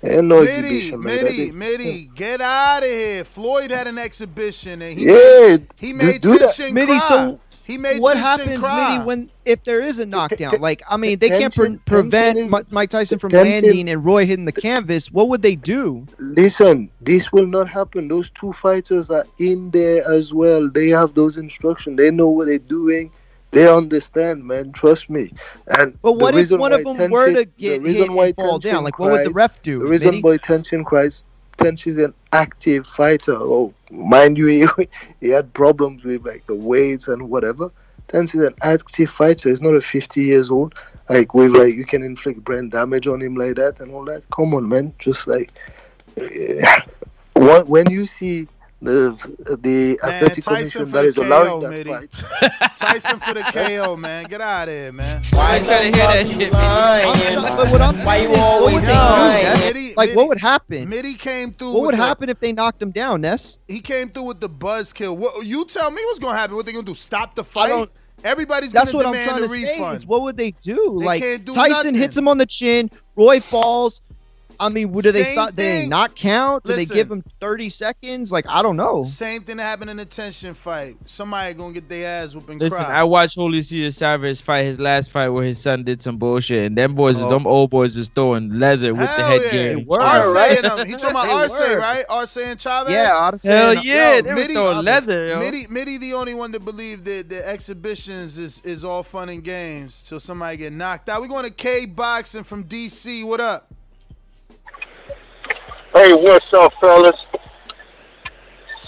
Ain't no Mitty, exhibition like that. Mitty, Mitty, get out of here. Floyd had an exhibition and he Yeah, made, he made do that. Mitty, cry. so he made what happens, cry. Mitty, when if there is a knockdown? Like, I mean, they can't pre- prevent is- Mike Tyson from Tenshin- landing and Roy hitting the canvas. What would they do? Listen, this will not happen. Those two fighters are in there as well. They have those instructions. They know what they're doing. They understand, man. Trust me. And But what the if one of them were to the get reason hit why and fall down? Like, what would the ref do? The reason Mitty? why Tenshin cries, Tenshin is an active fighter. Oh, mind you, <laughs> he, he had problems with like the weights and whatever. Tenshin is an active fighter. He's not a 50 years old. Like with like you can inflict brain damage on him like that and all that. Come on, man. Just like <sighs> when you see the the Man, athletic Tyson commission for that the is KO, allowing that Mitty. fight. <laughs> Tyson for the KO, man. Get out of here, man. Why you trying to hear that shit, Mitty? But what I'm saying is, what would they do? Ness? Mitty- Like, Mitty- what would happen? Mitty came through. What with would the- happen if they knocked him down, Ness? He came through with the buzzkill. What you tell me what's gonna happen? What they gonna do? Stop the fight? don't- Everybody's gonna what demand a to say. refund. Is what would they do? They like can't do Tyson nothing. hits him on the chin, Roy falls. I mean, would do they Same stop? Did they not count? Did Listen. they give him 30 seconds? Like I don't know. Same thing that happened in the Tenshin fight. Somebody gonna get their ass whooped and Listen, cry. I watched Holy Julio Chavez fight his last fight where his son did some bullshit, and them boys, is Oh. them old boys, is throwing leather with the Hell headgear. yeah. and were, shit. Arce right? <laughs> and them. He talking about They Arce, right? Arce and Chavez. Yeah, Odyssey. Hell and- yeah, yo, they was Mitty- throwing leather, yo. Mitty, Mitty, the only one that believed that the exhibitions is, is all fun and games till somebody get knocked out. We going to K Boxing from DC. What up? Hey, what's up, fellas?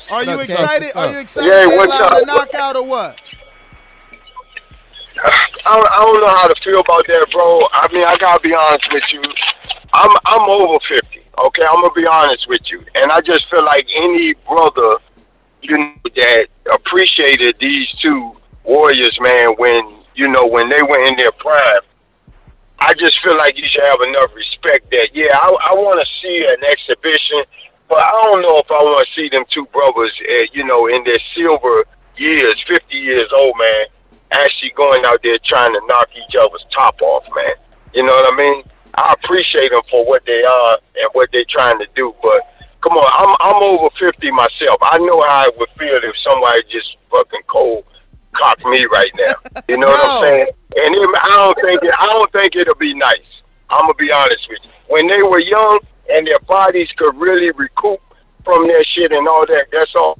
Are you up, K? excited? Are you excited? Yeah, they what's up? a knockout or what? I don't, I don't know how to feel about that, bro. I mean, I gotta be honest with you. I'm I'm over fifty. Okay, I'm gonna be honest with you, and I just feel like any brother, you know, that appreciated these two warriors, man, when you know when they were in their prime. I just feel like you should have enough respect that yeah, I, I want to see an exhibition, but I don't know if I want to see them two brothers, uh, you know, in their silver years, fifty years old, man, actually going out there trying to knock each other's top off, man. You know what I mean? I appreciate them for what they are and what they're trying to do, but come on, I'm I'm over fifty myself. I know how it would feel if somebody just fucking cold cock me right now. You know what I'm saying? And it, I don't think it, I don't think it'll be nice. I'm gonna be honest with you. When they were young and their bodies could really recoup from their shit and all that, that's all.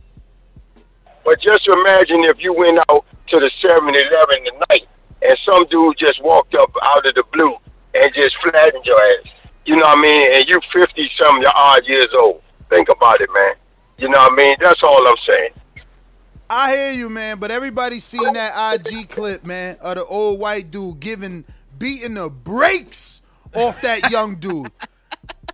But just imagine if you went out to the 7-Eleven tonight and some dude just walked up out of the blue and just flattened your ass. You know what I mean? And you 50 some odd years old. think about it, man. You know what I mean? That's all I'm saying. I hear you, man, but everybody seen that IG clip, man, of the old white dude giving beating the brakes off that young dude.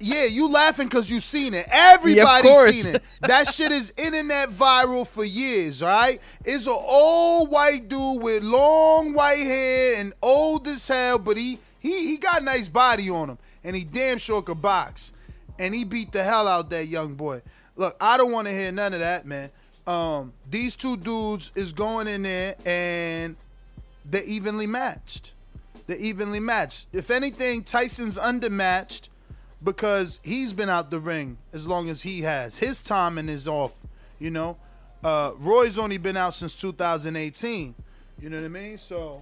Yeah, you laughing because you seen it. Everybody course. seen it. That shit is internet viral for years, right? It's an old white dude with long white hair and old as hell, but he he he got a nice body on him, and he damn sure could box, and he beat the hell out that young boy. Look, I don't want to hear none of that, man. Um, these two dudes is going in there and they're evenly matched. They're evenly matched. If anything, Tyson's undermatched because he's been out the ring as long as he has. His timing is off, you know. Uh, Roy's only been out since 2018. You know what I mean? So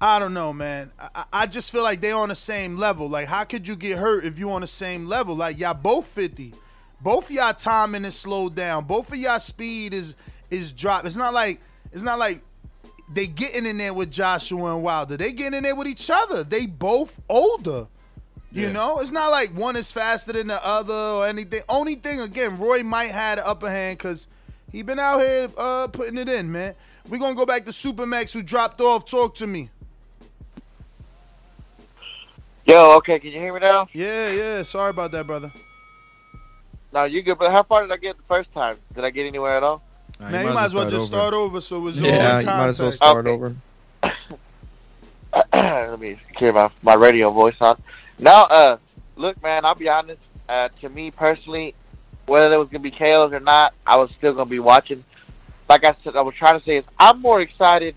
I don't know, man. I, I- just feel like they on the same level. Like, how could you get hurt if you on the same level? Like, y'all both 50. Both of y'all timing is slowed down. Both of y'all speed is is dropped. It's not like it's not like they getting in there with Joshua and Wilder. They getting in there with each other. They both older. You know, it's not like one is faster than the other or anything. Only thing again, Roy might have the upper hand because he been out here uh, putting it in, man. we gonna go back to Supermax who dropped off. Talk to me. Yo, okay, can you hear me now? Yeah, yeah. Sorry about that, brother. No, you good, but how far did I get the first time? Did I get anywhere at all? Man, you might as well just start over so it was Yeah, all in you might as well start Okay. over. <coughs> <coughs> Let me clear my my radio voice on. Now, uh, look, man, I'll be honest. Uh, to me personally, whether there was gonna be KOs or not, I was still gonna be watching. Like I said, I was trying to say is I'm more excited,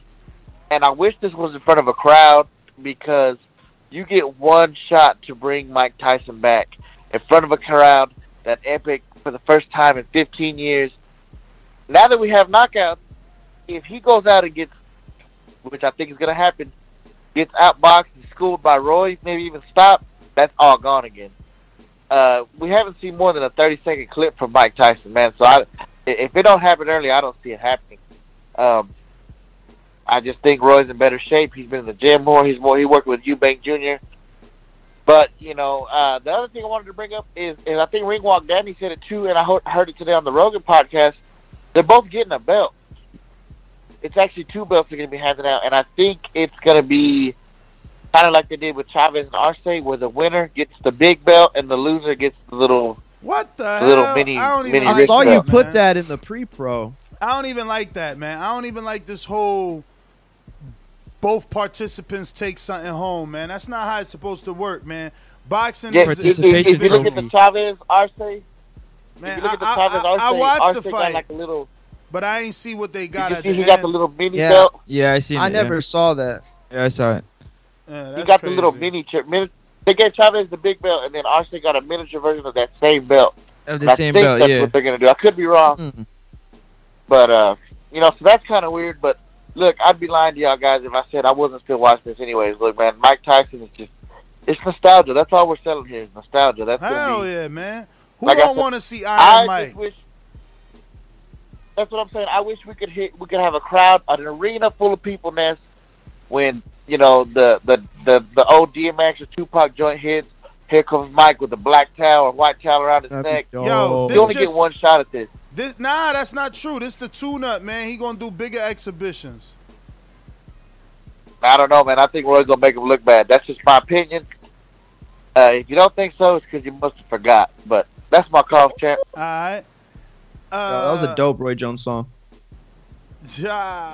and I wish this was in front of a crowd because you get one shot to bring Mike Tyson back in front of a crowd. That epic for the first time in 15 years. Now that we have knockouts, if he goes out and gets, which I think is gonna happen, gets outboxed and schooled by Roy, maybe even stopped, that's all gone again. Uh, we haven't seen more than a 30 second clip from Mike Tyson, man. So I, if it don't happen early, I don't see it happening. Um, I just think Roy's in better shape. He's been in the gym more. He's more. He worked with Eubank Jr. But you know, uh, the other thing I wanted to bring up is, is I think Ringwalk Danny said it too, and I ho- heard it today on the Rogan podcast. They're both getting a belt. It's actually two belts they're going to be handing out, and I think it's going to be kind of like they did with Chavez and Arce, where the winner gets the big belt and the loser gets the little What the the little hell? mini I don't mini. even I wrist saw you belt. put that in the pre-pro. I don't even like that, man. I don't even like this whole both participants take something home, man. That's not how it's supposed to work, man. Boxing Yes, is if, if, Participation if you look at the. Chavez Arce, man. if you look at the I, Chavez Arce, I, I watched Arce the got fight, like a little. but I ain't see what they Did got you at see the he end. got the little mini Yeah. belt? Yeah, I seen I it. never Yeah. saw that. Yeah, I saw it. Yeah, He that's got the little mini chip. Mini, they gave Chavez the big belt, and then Arce got a miniature version of that same belt. Of the And the I think belt, that's yeah. what they're gonna do. I could be wrong, Mhm. but uh, you know, so that's kind of weird. But look, I'd be lying to y'all guys if I said I wasn't still watching this. Anyways, look, man, Mike Tyson is just. It's nostalgia. That's all we're selling here. is Nostalgia. That's gonna Hell be, yeah, man. Who Like don't want to see I Iron Mike? just wish. That's what I'm saying. I wish we could hit. We could have a crowd, an arena full of people, Ness, when you know the the the the old DMX or Tupac joint hits. Here comes Mike with a black towel or white towel around his That'd neck. dope. Yo, You only just get one shot at this. This nah, that's not true. This the tune-up, man. He gonna do bigger exhibitions. I don't know, man. I think Roy's gonna make him look bad. That's just my opinion. Uh, if you don't think so, it's because you must have forgot. But that's my call, champ. All right. Yo, Uh, that was a dope Roy Jones song. <laughs> Ja,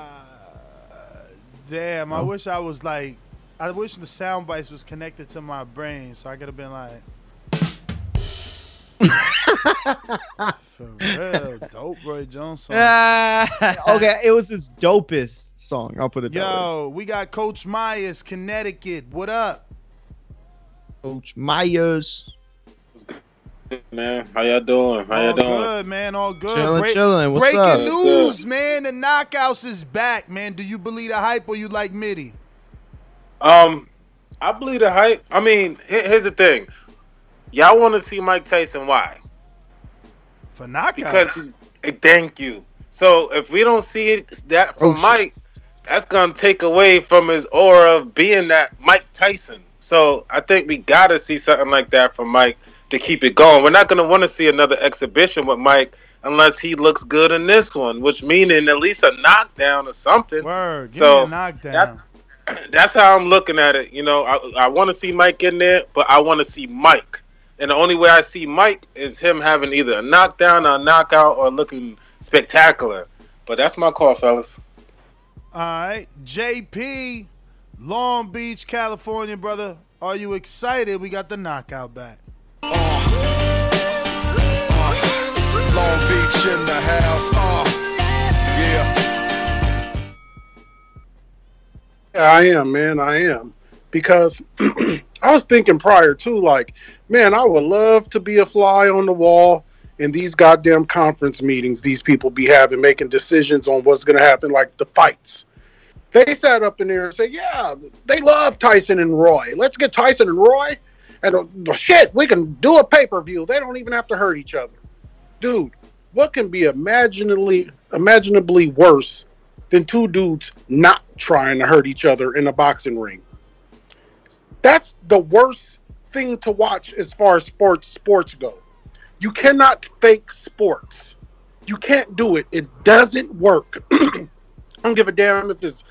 damn, I Oh. wish I was like, I wish the sound bites was connected to my brain, so I could have been like, for real, dope Roy Jones song. okay, it was his dopest song. I'll put it that way. Yo, we got Coach Myers, Connecticut. What up? Coach Myers. man. How y'all doing? How y'all all doing? good, man. All good. Chilling, Break- chilling. What's breaking up? news, man. The knockouts is back, man. Do you believe the hype or you like Mitty? Um, I believe the hype. I mean, here's the thing. Y'all want to see Mike Tyson? Why? For knockouts. Because he's, eh, thank you. So if we don't see it that Oh, from shit. Mike, that's gonna take away from his aura of being that Mike Tyson. So I think we gotta see something like that from Mike to keep it going. We're not going to want to see another exhibition with Mike unless he looks good in this one, which meaning at least a knockdown or something. Word, give so me a knockdown. That's, <clears throat> that's how I'm looking at it. You know, I, I want to see Mike in there, but I want to see Mike. And the only way I see Mike is him having either a knockdown or a knockout or looking spectacular. But that's my call, fellas. All right, JP, Long Beach, California, brother. Are you excited? We got the knockout back. Long Beach in the house. Uh, yeah. Yeah, I am, man. I am. Because <clears throat> I was thinking prior too, like, man, I would love to be a fly on the wall in these goddamn conference meetings these people be having, making decisions on what's going to happen, like the fights. They sat up in there and said, yeah, they love Tyson and Roy. Let's get Tyson and Roy. And uh, shit, we can do a pay per view. They don't even have to hurt each other. Dude, what can be imaginably, imaginably worse than two dudes not trying to hurt each other in a boxing ring? That's the worst thing to watch as far as sports sports go. You cannot fake sports. You can't do it. It doesn't work. <clears throat> I don't give a damn if it's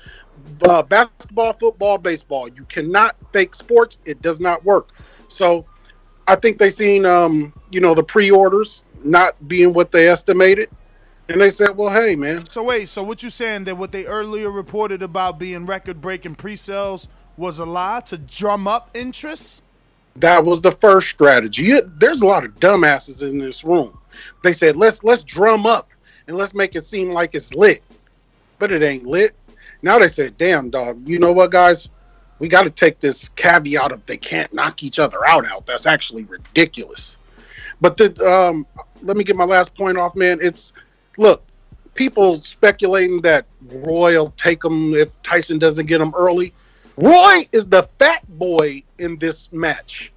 uh, basketball, football, baseball. You cannot fake sports. It does not work. So I think they seen um, you know, the pre-orders not being what they estimated. And they said, "Well, hey, man, So wait, so what you saying that what they earlier reported about being record-breaking pre-sales was a lie to drum up interest? That was the first strategy. You- There's a lot of dumbasses in this room. They said let's let's drum up and let's make it seem like it's lit, but it ain't lit. Now they said, "Damn, dog, you know what, guys? We got to take this caveat of they can't knock each other out out. That's actually ridiculous." But the, um, let me get my last point off, man. It's look, people speculating that Roy will take him if Tyson doesn't get him early. Roy is the fat boy in this match.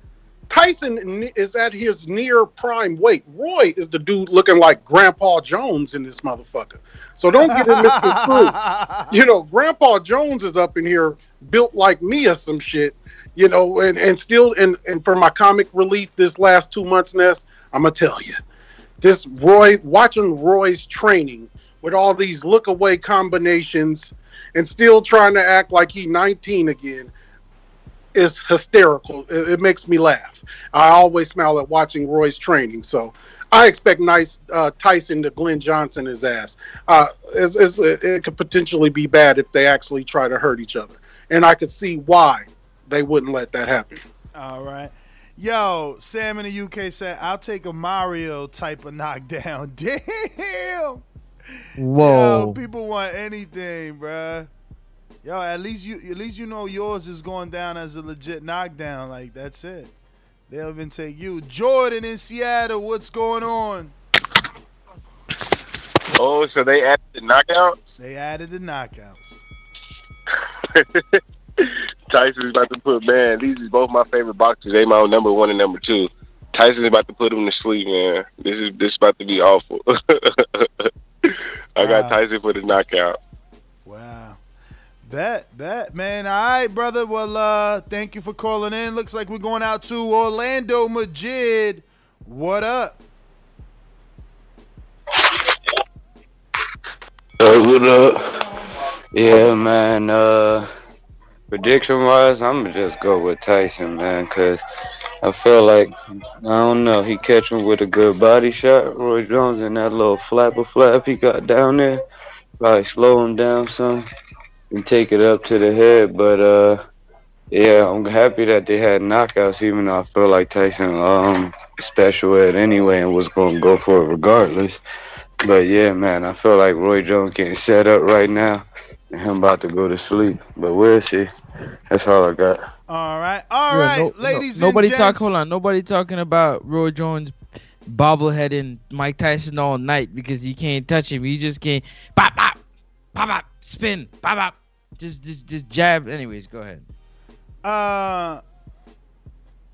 Tyson is at his near prime weight. Roy is the dude looking like Grandpa Jones in this motherfucker. So don't get it misconstrued. <laughs> you know, Grandpa Jones is up in here built like me or some shit. You know, and, and still and, and for my comic relief this last two months, Ness, I'm gonna tell you. This Roy watching Roy's training with all these look away combinations and still trying to act like he 19 again is hysterical. It, it makes me laugh. I always smile at watching Roy's training. So I expect nice uh, Tyson to Glen Johnson his ass. Uh, it's, it's, it could potentially be bad if they actually try to hurt each other, and I could see why they wouldn't let that happen. All right. Yo, Sam in the UK said, I'll take a Mario type of knockdown. <laughs> Damn. Whoa. Yo, people want anything, bruh. Yo, at least you at least you know yours is going down as a legit knockdown. Like that's it. They'll even take you. Jordan in Seattle, what's going on? Oh, so they added the knockout? They added the knockouts. <laughs> Tyson's about to put man. These is both my favorite boxers. They my number one and number two. Tyson's about to put him to sleep, man. This is this is about to be awful. <laughs> I got Wow. Tyson for the knockout. Wow. Bet, bet, man. All right, brother. Well, uh, thank you for calling in. Looks like we're going out to Orlando Majid. What up? Uh, what up? Yeah, man. Uh, prediction wise, I'm gonna just go with Tyson, man, because I feel like I don't know. He catch him with a good body shot. Roy Jones and that little flapper flap he got down there, probably slow him down some and take it up to the head. But uh, yeah, I'm happy that they had knockouts, even though I feel like Tyson um special at anyway and was gonna go for it regardless. But yeah, man, I feel like Roy Jones getting set up right now and him about to go to sleep. But where is she? That's all I got. All right, all Yeah, right, no- no- ladies nobody and talk. gents. Hold on. Nobody talking about Roy Jones bobbleheading Mike Tyson all night because he can't touch him. He just can't. pop, pop, pop, pop, spin, pop, bop. Just just just jab. Anyways, go ahead. Uh,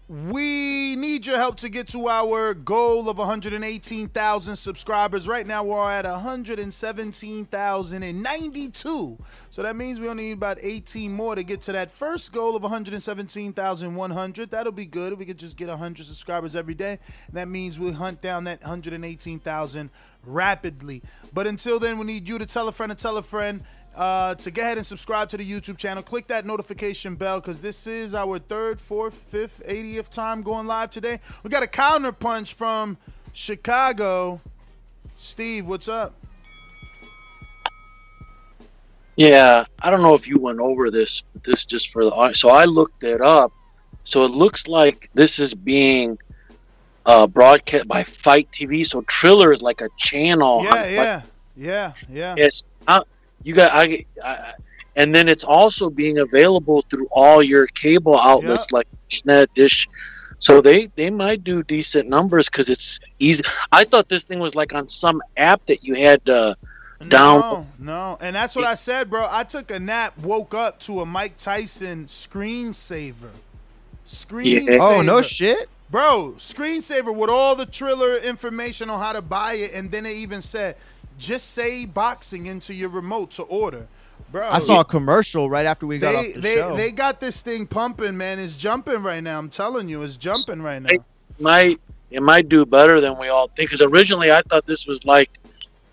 we need your help to get to our goal of 118,000 subscribers. Right now, we're at 117,092. So that means we only need about 18 more to get to that first goal of 117,100. That'll be good if we could just get 100 subscribers every day. That means we'll hunt down that 118,000 rapidly. But until then, we need you to tell a friend to tell a friend uh, to go ahead and subscribe to the YouTube channel. Click that notification bell because this is our third, fourth, fifth, 80th time going live today. We got a counter punch from Chicago. Steve, what's up? Yeah, I don't know if you went over this, but this just for the. So I looked it up. So it looks like this is being uh, broadcast by FITE TV. So Triller is like a channel. Yeah, Fight- yeah, yeah, yeah. Yes, I, you got. I, I, and then it's also being available through all your cable outlets like Net Dish. So they they might do decent numbers because it's easy. I thought this thing was like on some app that you had to down. No, no. And that's what I said, bro. I took a nap, woke up to a Mike Tyson screensaver. Screensaver. Oh, no shit. Bro, screensaver with all the Triller information on how to buy it, and then it even said, just say boxing into your remote to order. Bro, I saw a commercial right after we got they off the they show. they got this thing pumping, man. It's jumping right now. I'm telling you, it's jumping right now. It might it might do better than we all think. Because originally I thought this was like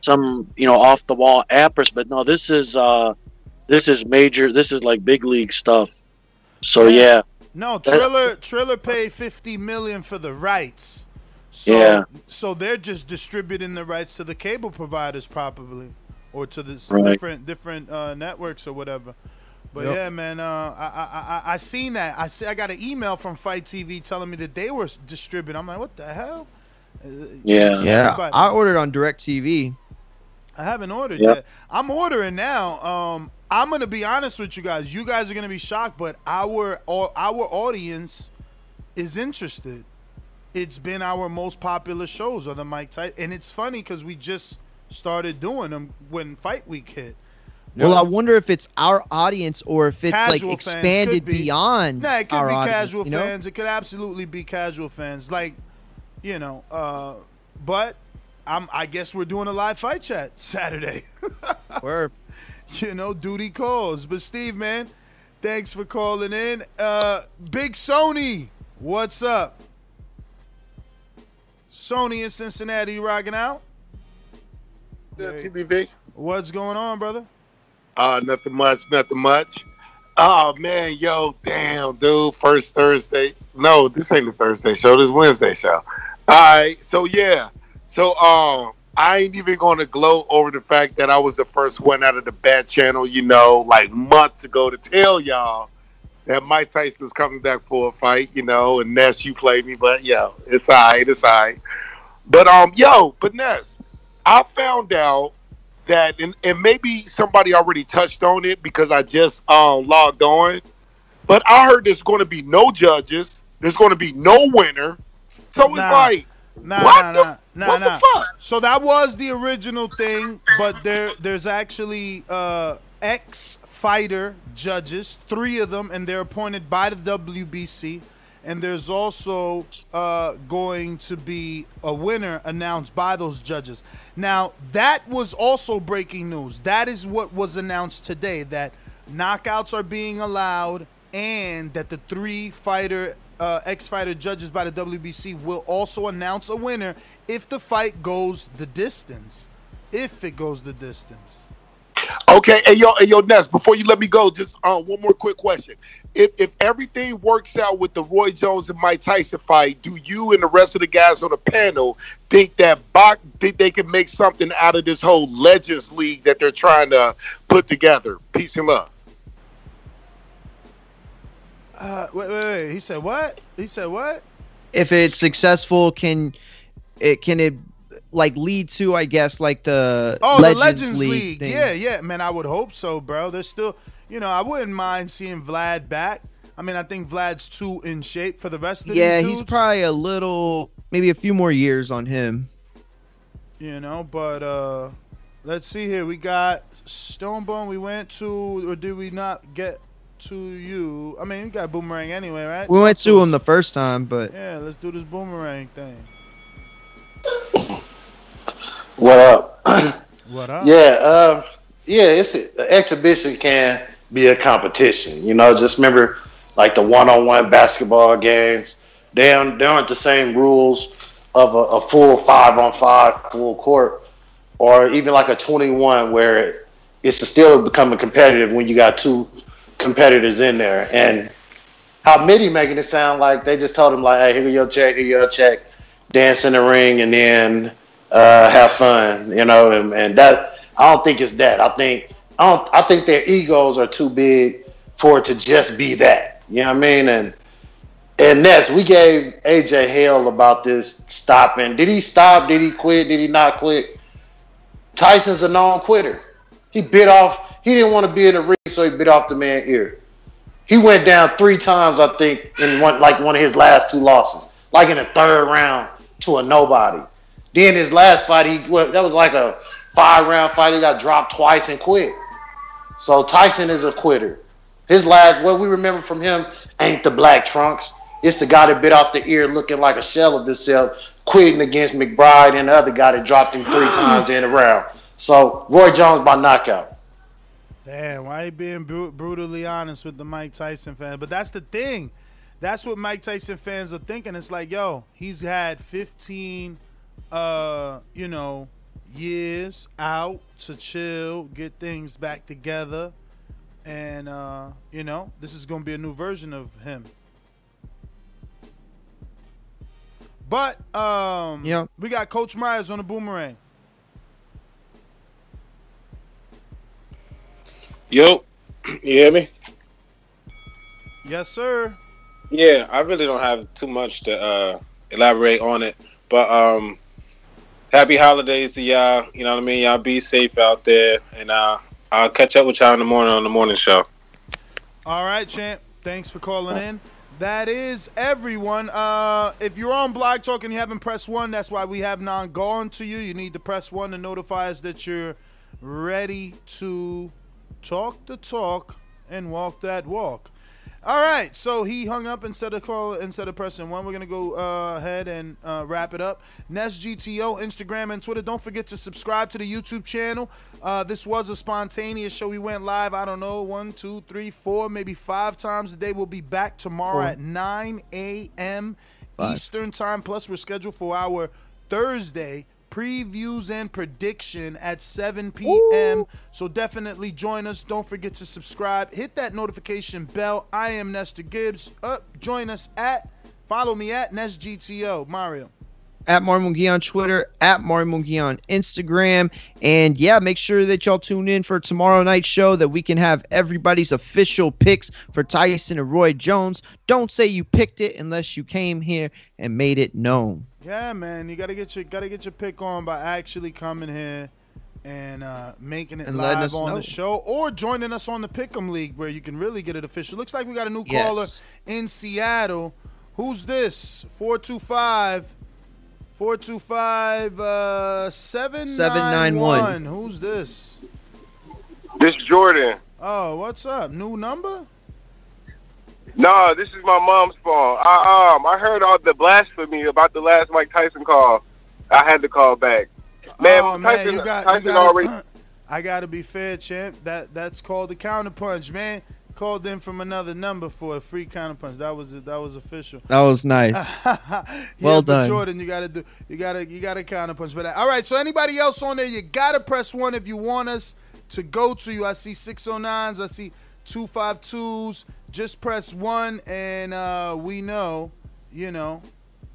some you know off the wall appers, but no, this is uh this is major. This is like big league stuff. So yeah, No, That- Triller Triller paid 50 million for the rights. So Yeah. so they're just distributing the rights to the cable providers probably or to the Right. different different uh, networks or whatever. But Yep. yeah, man, uh, I, I I I seen that. I see I got an email from FITE TV telling me that they were distributing. I'm like, what the hell? Uh, yeah, everybody- I ordered on DirecTV. I haven't ordered Yep. yet. I'm ordering now. Um, I'm gonna be honest with you guys. You guys are gonna be shocked, but our au- our audience is interested. It's been our most popular shows are the Mike Tyson, and it's funny because we just started doing them when Fight Week hit. Well, I wonder if it's our audience or if it's like Casual fans could expanded be. beyond Nah, it could our be audience, casual you know? fans. It could absolutely be casual fans. Like, you know, uh, but I'm. I guess we're doing a live fight chat Saturday. <laughs> Word. you know, duty calls. But Steve, man, thanks for calling in. Uh, Big Sony, what's up? Sony in Cincinnati, you rocking out? Yeah, TBV. What's going on, brother? Uh, nothing much, nothing much. Oh man, yo, damn, dude. First Thursday. No, this ain't the Thursday show. This Wednesday show. All right. So yeah. So um, I ain't even gonna gloat over the fact that I was the first one out of the bad channel. You know, like months ago to tell y'all that Mike Tyson's coming back for a fight. You know, and Ness, you played me, but yo, it's alright. It's alright. But um, yo, but Ness, I found out that and, and maybe somebody already touched on it because I just um, logged on. But I heard there's going to be no judges. There's going to be no winner. So it's like, Nah, what nah, the, nah, nah, what nah. the fuck? So that was the original thing, but there there's actually uh, ex fighter judges, three of them, and they're appointed by the WBC. And there's also uh, going to be a winner announced by those judges. Now that was also breaking news. That is what was announced today. That knockouts are being allowed, and that the three fighter uh, ex-fighter judges by the WBC will also announce a winner if the fight goes the distance. If it goes the distance. Okay, hey yo, hey yo, Ness. Before you let me go, just uh, one more quick question. If if everything works out with the Roy Jones and Mike Tyson fight, do you and the rest of the guys on the panel think that Bach think they can make something out of this whole Legends League that they're trying to put together? Peace and love. Uh, wait, wait, wait. He said what? He said what? If it's successful, can it can it like lead to I guess like the Oh, Legends the Legends League, League. thing? Yeah, yeah, man. I would hope so, bro. There's still, you know, I wouldn't mind seeing Vlad back. I mean, I think Vlad's too in shape for the rest of Yeah, these he's probably a little maybe a few more years on him. you know, but uh let's see here. We got Stonebone. We went to, or did we not get to you. I mean, we got boomerang anyway, right? We Talk went to him the first time, but Yeah, let's do this boomerang thing. <laughs> What up? What up? Yeah, uh, yeah. It's an exhibition can be a competition. You know, just remember like the one-on-one basketball games. They aren't, they aren't the same rules of a, a full five-on-five full court, or even like a twenty-one where it's still becoming competitive when you got two competitors in there. And how Mitty making it sound like they just told him like, "Hey, here your check, here your check, dance in the ring, and then uh, have fun," you know. And, and that I don't think it's that. I think I don't. I think their egos are too big for it to just be that. You know what I mean? And and Ness, we gave AJ hell about this stopping. Did he stop? Did he quit? Did he not quit? Tyson's a non quitter. He bit off. He didn't want to be in the ring, so he bit off the man ear. He went down three times, I think, in one like one of his last two losses, like in the third round to a nobody. Then his last fight, he well, that was like a five round fight. He got dropped twice and quit. So Tyson is a quitter. His last, what we remember from him, ain't the black trunks. It's the guy that bit off the ear, looking like a shell of himself, quitting against McBride and the other guy that dropped him three <gasps> times in a round. So Roy Jones by knockout. Damn, why you being bru- brutally honest with the Mike Tyson fans? But that's the thing. That's what Mike Tyson fans are thinking. It's like, yo, he's had 15, uh, you know, years out to chill, get things back together, and uh, you know, this is gonna be a new version of him. But um, Yeah. we got Coach Myers on the boomerang. Yo, <clears throat> you hear me? Yes, sir. Yeah, I really don't have too much to uh, elaborate on it, but um, happy holidays to y'all. You know what I mean? Y'all be safe out there, and uh, I'll catch up with y'all in the morning on the morning show. All right, champ. Thanks for calling in. That is everyone. Uh, if you're on Blog Talk and you haven't pressed one, that's why we have not gone to you. You need to press one to notify us that you're ready to talk the talk and walk that walk. All right, so he hung up instead of call instead of pressing one. We're gonna go uh, ahead and uh, wrap it up. Nest GTO, Instagram and Twitter. Don't forget to subscribe to the YouTube channel. Uh, this was a spontaneous show. We went live. I don't know, one, two, three, four, maybe five times a day. We'll be back tomorrow Four. at 9 a.m. Eastern time. Plus, we're scheduled for our Thursday previews and prediction at 7 p.m. So definitely join us. Don't forget to subscribe. Hit that notification bell. I am Nestor Gibbs. Up, join us at follow me at NestGTO. Mario. At Mario on Twitter, at Mario on Instagram. And yeah, make sure that y'all tune in for tomorrow night's show that we can have everybody's official picks for Tyson and Roy Jones. Don't say you picked it unless you came here and made it known. Yeah, man, you gotta get your gotta get your pick on by actually coming here and uh, making it And live on know. the show, or joining us on the Pick'em League where you can really get it official. Looks like we got a new Yes. caller in Seattle. Who's this? 425 425 uh 791. Who's this? This is Jordan. Oh, what's up? New number? No, this is my mom's phone. I um I heard all the blasphemy about the last Mike Tyson call. I had to call back. Man, oh man, Tyson, you got Tyson you got already. <clears throat> I gotta be fair, champ. That that's called the counterpunch, man. Called in from another number for a free counter punch. That was that was official. That was nice. <laughs> yeah, Well done. Jordan. You gotta do. You gotta you gotta counterpunch for that. All right. So anybody else on there, you gotta press one if you want us to go to you. I see 609s. I see 252s. Just press one, and uh, we know, you know,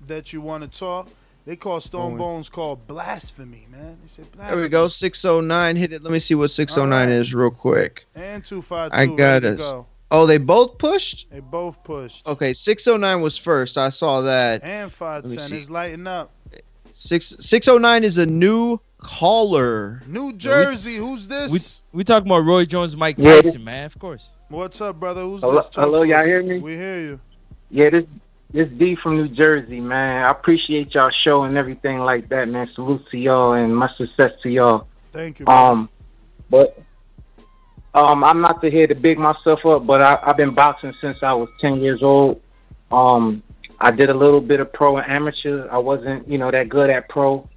that you want to talk. They call Stone Boom. Bones called blasphemy, man. They say There we go. 609. Hit it. Let me see what 609 is real quick. And 252. I got ready it. go. Oh, they both pushed? They both pushed. Okay, 609 was first. I saw that. And Let me 510 see. is lighting up. Six, 609 is a new caller. New Jersey, who's this? We, we talking about Roy Jones, Mike Yeah. Tyson, man. Of course. What's up, brother? Who's Hello, this? Talk hello, y'all us. hear me? We hear you. Yeah, this this D from New Jersey, man. I appreciate y'all show and everything like that, man. Salute to y'all and much success to y'all. Thank you. brother. Um, but Um, I'm not to here to big myself up, but I, I've been boxing since I was 10 years old. Um, I did a little bit of pro and amateur. I wasn't, you know, that good at pro,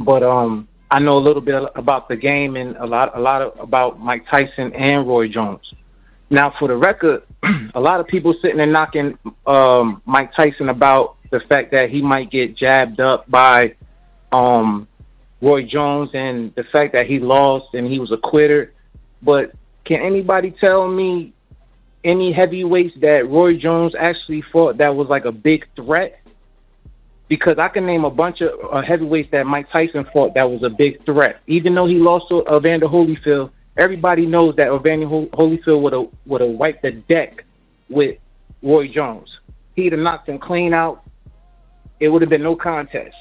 but um, I know a little bit about the game and a lot, a lot of, about Mike Tyson and Roy Jones. Now, for the record, <clears throat> a lot of people sitting there knocking um, Mike Tyson about the fact that he might get jabbed up by um, Roy Jones and the fact that he lost and he was a quitter. But can anybody tell me any heavyweights that Roy Jones actually fought that was like a big threat? Because I can name a bunch of uh, heavyweights that Mike Tyson fought that was a big threat. Even though he lost to Evander Holyfield, everybody knows that Evander Holyfield would have would have wiped the deck with Roy Jones. He'd have knocked him clean out. It would have been no contest.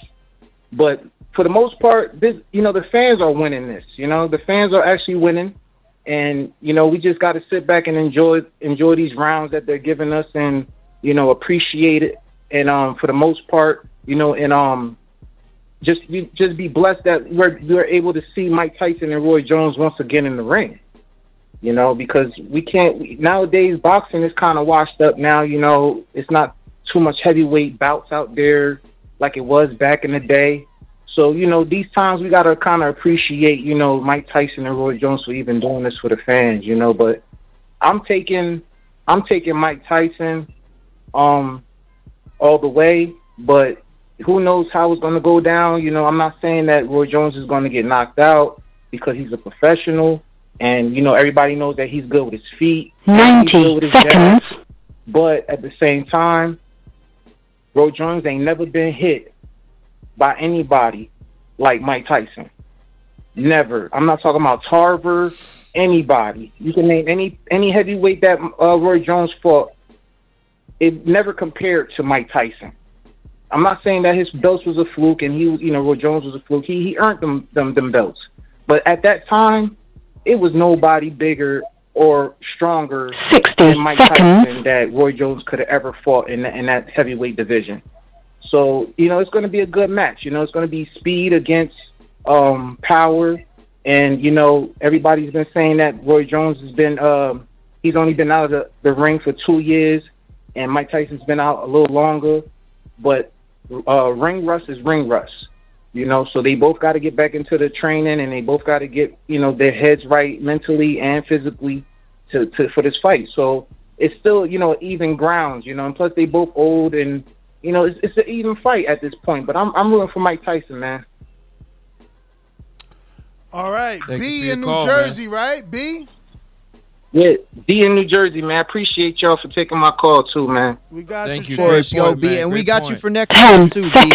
But for the most part, this you know the fans are winning this. You know the fans are actually winning, and you know we just got to sit back and enjoy enjoy these rounds that they're giving us, and you know appreciate it. And um, for the most part, you know, and um, just be, just be blessed that we're we're able to see Mike Tyson and Roy Jones once again in the ring. You know, because we can't nowadays boxing is kind of washed up now. You know, it's not too much heavyweight bouts out there like it was back in the day. So you know, these times we gotta kind of appreciate you know Mike Tyson and Roy Jones for even doing this for the fans. You know, but I'm taking I'm taking Mike Tyson um all the way, but who knows how it's going to go down. You know, I'm not saying that Roy Jones is going to get knocked out because he's a professional, and you know everybody knows that he's good with his feet, 90 with his seconds. But at the same time, Roy Jones ain't never been hit by anybody like Mike Tyson. Never. I'm not talking about Tarver. Anybody. You can name any any heavyweight that uh, Roy Jones fought. It never compared to Mike Tyson. I'm not saying that his belts was a fluke and he, you know, Roy Jones was a fluke. He he earned them them them belts, but at that time, it was nobody bigger or stronger than Mike Tyson that Roy Jones could have ever fought in that, in that heavyweight division. So you know, it's going to be a good match. You know, it's going to be speed against um, power, and you know, everybody's been saying that Roy Jones has been um, he's only been out of the, the ring for two years, and Mike Tyson's been out a little longer. But uh, ring rust is ring rust, you know. So they both got to get back into the training, and they both got to get you know their heads right mentally and physically to, to for this fight. So it's still you know even grounds, you know. And plus they both old, and you know it's, it's an even fight at this point. But I'm I'm rooting for Mike Tyson, man. All right, Thank B in New call, Jersey, right? B. Yeah, D in New Jersey, man. I appreciate y'all for taking my call too, man. We got Of course, yo, B, and we got you for next time too, B.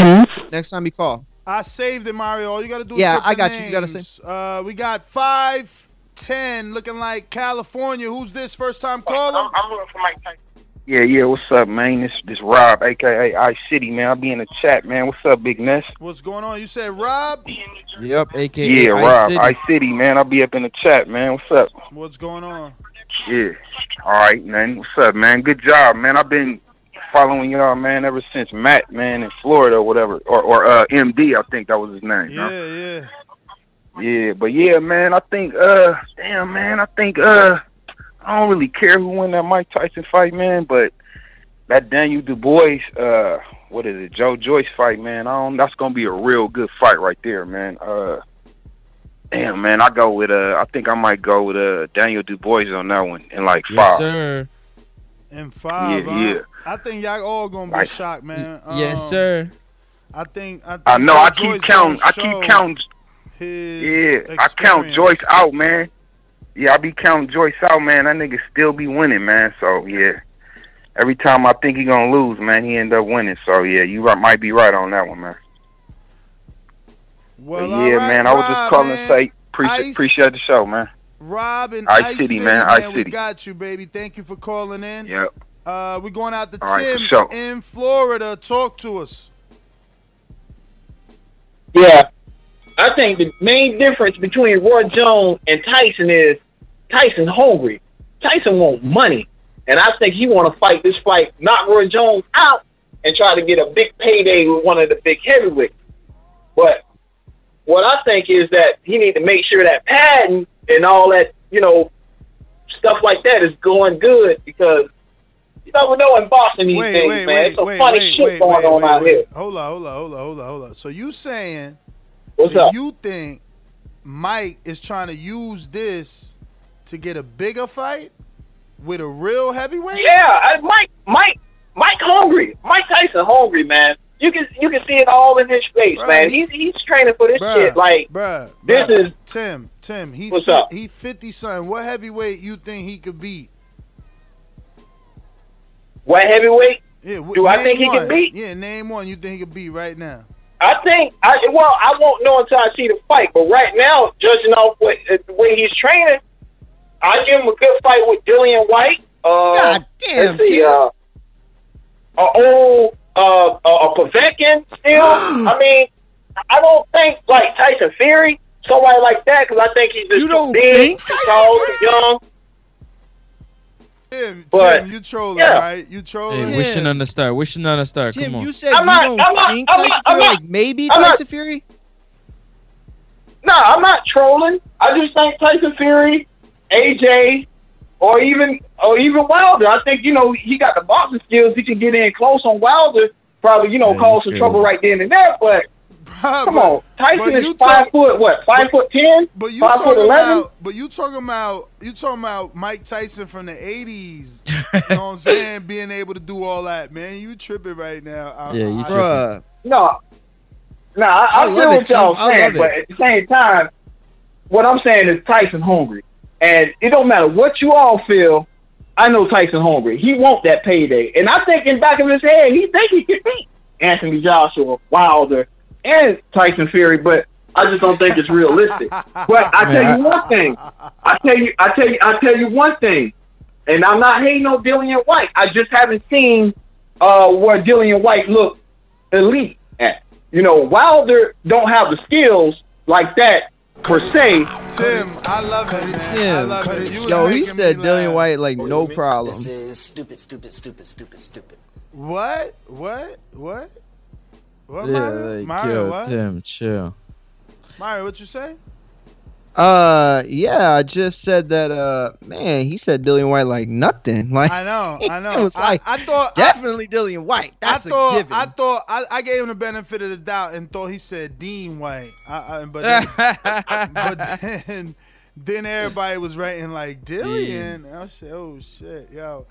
Next time you call. I saved it, Mario. All you got to do is Yeah, I got you. You gotta names. Uh, we got five ten, looking like California. Who's this first time caller? I'm rooting for Mike Tyson. Yeah, yeah. What's up, man? This this Rob, aka I City, man. I'll be in the chat, man. What's up, Big Ness? What's going on? You said Rob. Yep, aka yeah, Ice Rob, City. I City, man. I'll be up in the chat, man. What's up? What's going on? Yeah. All right, man. What's up, man? Good job, man. I've been following y'all, man, ever since Matt, man, in Florida or whatever, or or uh, MD, I think that was his name. huh? Yeah, yeah. Yeah, but yeah, man, I think uh damn man, I think uh I don't really care who win that Mike Tyson fight, man, but that Daniel Dubois, uh what is it, Joe Joyce fight, man, I don't that's gonna be a real good fight right there, man. Uh damn man, I go with uh I think I might go with uh Daniel Dubois on that one in like five. Yes, five. sir. And five. Yeah, huh? yeah. I think y'all all gonna be Right. shocked, man. Yes, Um, sir. I think. I, think I know I keep Joyce counting gonna I keep show counting His Yeah, I count. Joyce out, man. Yeah, I be counting Joyce out, man. That nigga still be winning, man. So yeah, every time I think he gonna lose, man, he end up winning. So yeah, you might be right on that one, man. Well, But yeah, right, man. I was just calling man. to say appreciate Ice. appreciate the show, man. Rob and Ice Ice, City, man. Ice We City. got you, baby. Thank you for calling in. Yep. Uh, we're going out to All right, for Tim sure. in Florida. Talk to us. Yeah. I think the main difference between Roy Jones and Tyson is Tyson's hungry. Tyson wants money. And I think he want to fight this fight, knock Roy Jones out, and try to get a big payday with one of the big heavyweights. But what I think is that he need to make sure that patent and all that, you know, stuff like that is going good because you never know in Boston these Wait, days, wait, man. wait, It's some wait, funny wait, shit wait, going wait, on wait, out wait. here. Hold on, hold on, hold on, hold on, hold on. So you saying What's that up? you think Mike is trying to use this to get a bigger fight with a real heavyweight? Yeah, I, Mike, Mike, Mike, hungry. Mike Tyson, hungry, man. You can you can see it all in his face, Bruh, man. he's- He's he's training for this Bruh, shit. Like bruh, this bruh. is Tim. Tim, he What's fi- up? he fifty something. What heavyweight you think he could beat? what heavyweight. Yeah, wh- Do I name think he can beat? Yeah, name one you think he could beat right now. I think I well, I won't know until I see the fight. But right now, judging off what uh, the way he's training, I give him a good fight with Dillian Whyte. Uh, God damn, let's see, Tim. uh, a old uh, a, a Povetkin still. <gasps> I mean, I don't think like Tyson Fury, somebody like that, because I think he's just You don't big, think too tall, too young. Tim, But, Tim, you trolling, yeah. right? You trolling. Hey, wishing on the star. Wishing on the star. Tim, Come on. you said I'm you not- don't I'm not- think I'm Tyson not- Fury, like maybe I'm not- Tyson Fury? No, I'm not trolling. I just think Tyson Fury, AJ, or even or even Wilder. I think you know he got the boxing skills. He can get in close on Wilder. Probably you know Yeah, cause some could. trouble right then and there. But Bruh, come but- on, Tyson is five talk- foot what? Five foot ten? But you five foot talking eleven? about, but you talking about, you talking about Mike Tyson from the '80s. You know what I'm saying? Being able to do all that, man. You tripping right now? I- Yeah, you I- tripping. No, no, I, I I, feel it, what y'all I saying, but at the same time, what I'm saying is Tyson hungry, and it don't matter what you all feel. I know Tyson hungry. He want that payday, and I think in the back of his head, he think he can beat Anthony Joshua, Wilder, and Tyson Fury, but I just don't think it's realistic. <laughs> But I tell you one thing. I tell you, I tell you, I tell you one thing, and I'm not hating on Dillian Whyte. I just haven't seen uh, where Dillian Whyte look elite at. You know, Wilder don't have the skills like that per se. Tim, I love it, man. I love it. Yo, he said me Dillian. Whyte like no problem. This is stupid, stupid, stupid, stupid, stupid. What? What? What? What, Yeah, Mario? like, Mario, yo, what? Tim, chill. Mario, what you say? Uh, yeah, I just said that. Uh, man, he said Dillian Whyte like nothing. <laughs> Like I know, <laughs> I know. it was I, like I thought definitely Dillian Whyte. That's I thought a given. I thought I, I gave him the benefit of the doubt and thought he said Dean White. I, I, but then, <laughs> but then then everybody was writing like Dillian. I said, oh shit, yo.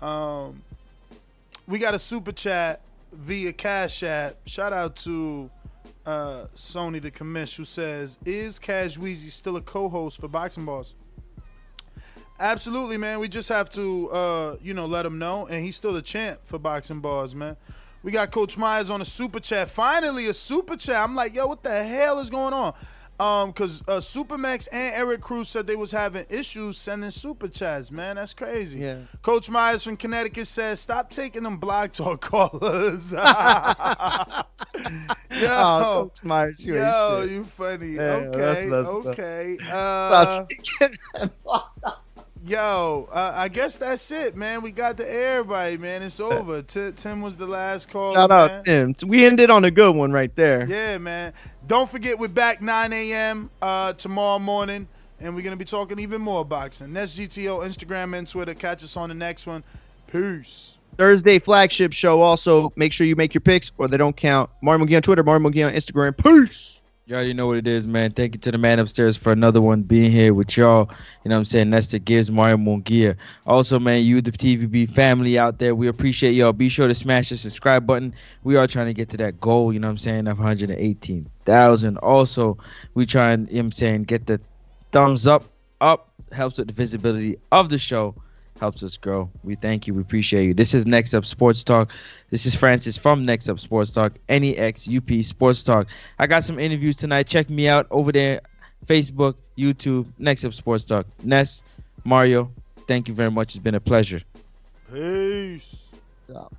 Um, we got a super chat via Cash App. Shout out to uh, Sony the commish who says, "Is Cash Weezy still a co-host for Boxing Balls?" Absolutely, man. We just have to, uh, you know, let him know, and he's still the champ for Boxing Balls, man. We got Coach Myers on a super chat. Finally, a super chat. I'm like, yo, what the hell is going on? Um, because uh, Supermax and Eric Cruz said they was having issues sending super chats. Man, that's crazy. Yeah. Coach Myers from Connecticut says, stop taking them blog talk <laughs> callers. <laughs> <laughs> yo, Oh, Coach Myers, you yo, you funny. Yeah, that's okay, messed up. okay. Stop Uh, taking them Yo, uh, I guess that's it, man. We got to everybody, man. It's over. T- Tim was the last call. Shout man. out Tim. We ended on a good one right there. Yeah, man. Don't forget, we're back 9 a.m. Uh, tomorrow morning, and we're going to be talking even more boxing. That's GTO, Instagram, and Twitter. Catch us on the next one. Peace. Thursday flagship show. Also, make sure you make your picks or they don't count. Mario McGee on Twitter, Mario McGee on Instagram. Peace. You already know what it is, man. Thank you to the man upstairs for another one being here with y'all. You know what I'm saying? The Gibbs Mario Mongia. Also, man, you, the TVB family out there, we appreciate y'all. Be sure to smash the subscribe button. We are trying to get to that goal, you know what I'm saying, of 118,000. Also, we try and, you know what I'm saying, get the thumbs up. Up helps with the visibility of the show helps us grow. We thank you. We appreciate you. This is Next Up Sports Talk. This is Francis from Next Up Sports Talk, NEX UP Sports Talk. I got some interviews tonight. Check me out over there, Facebook, YouTube, Next Up Sports Talk. Ness, Mario, thank you very much. It's been a pleasure. Peace. Stop.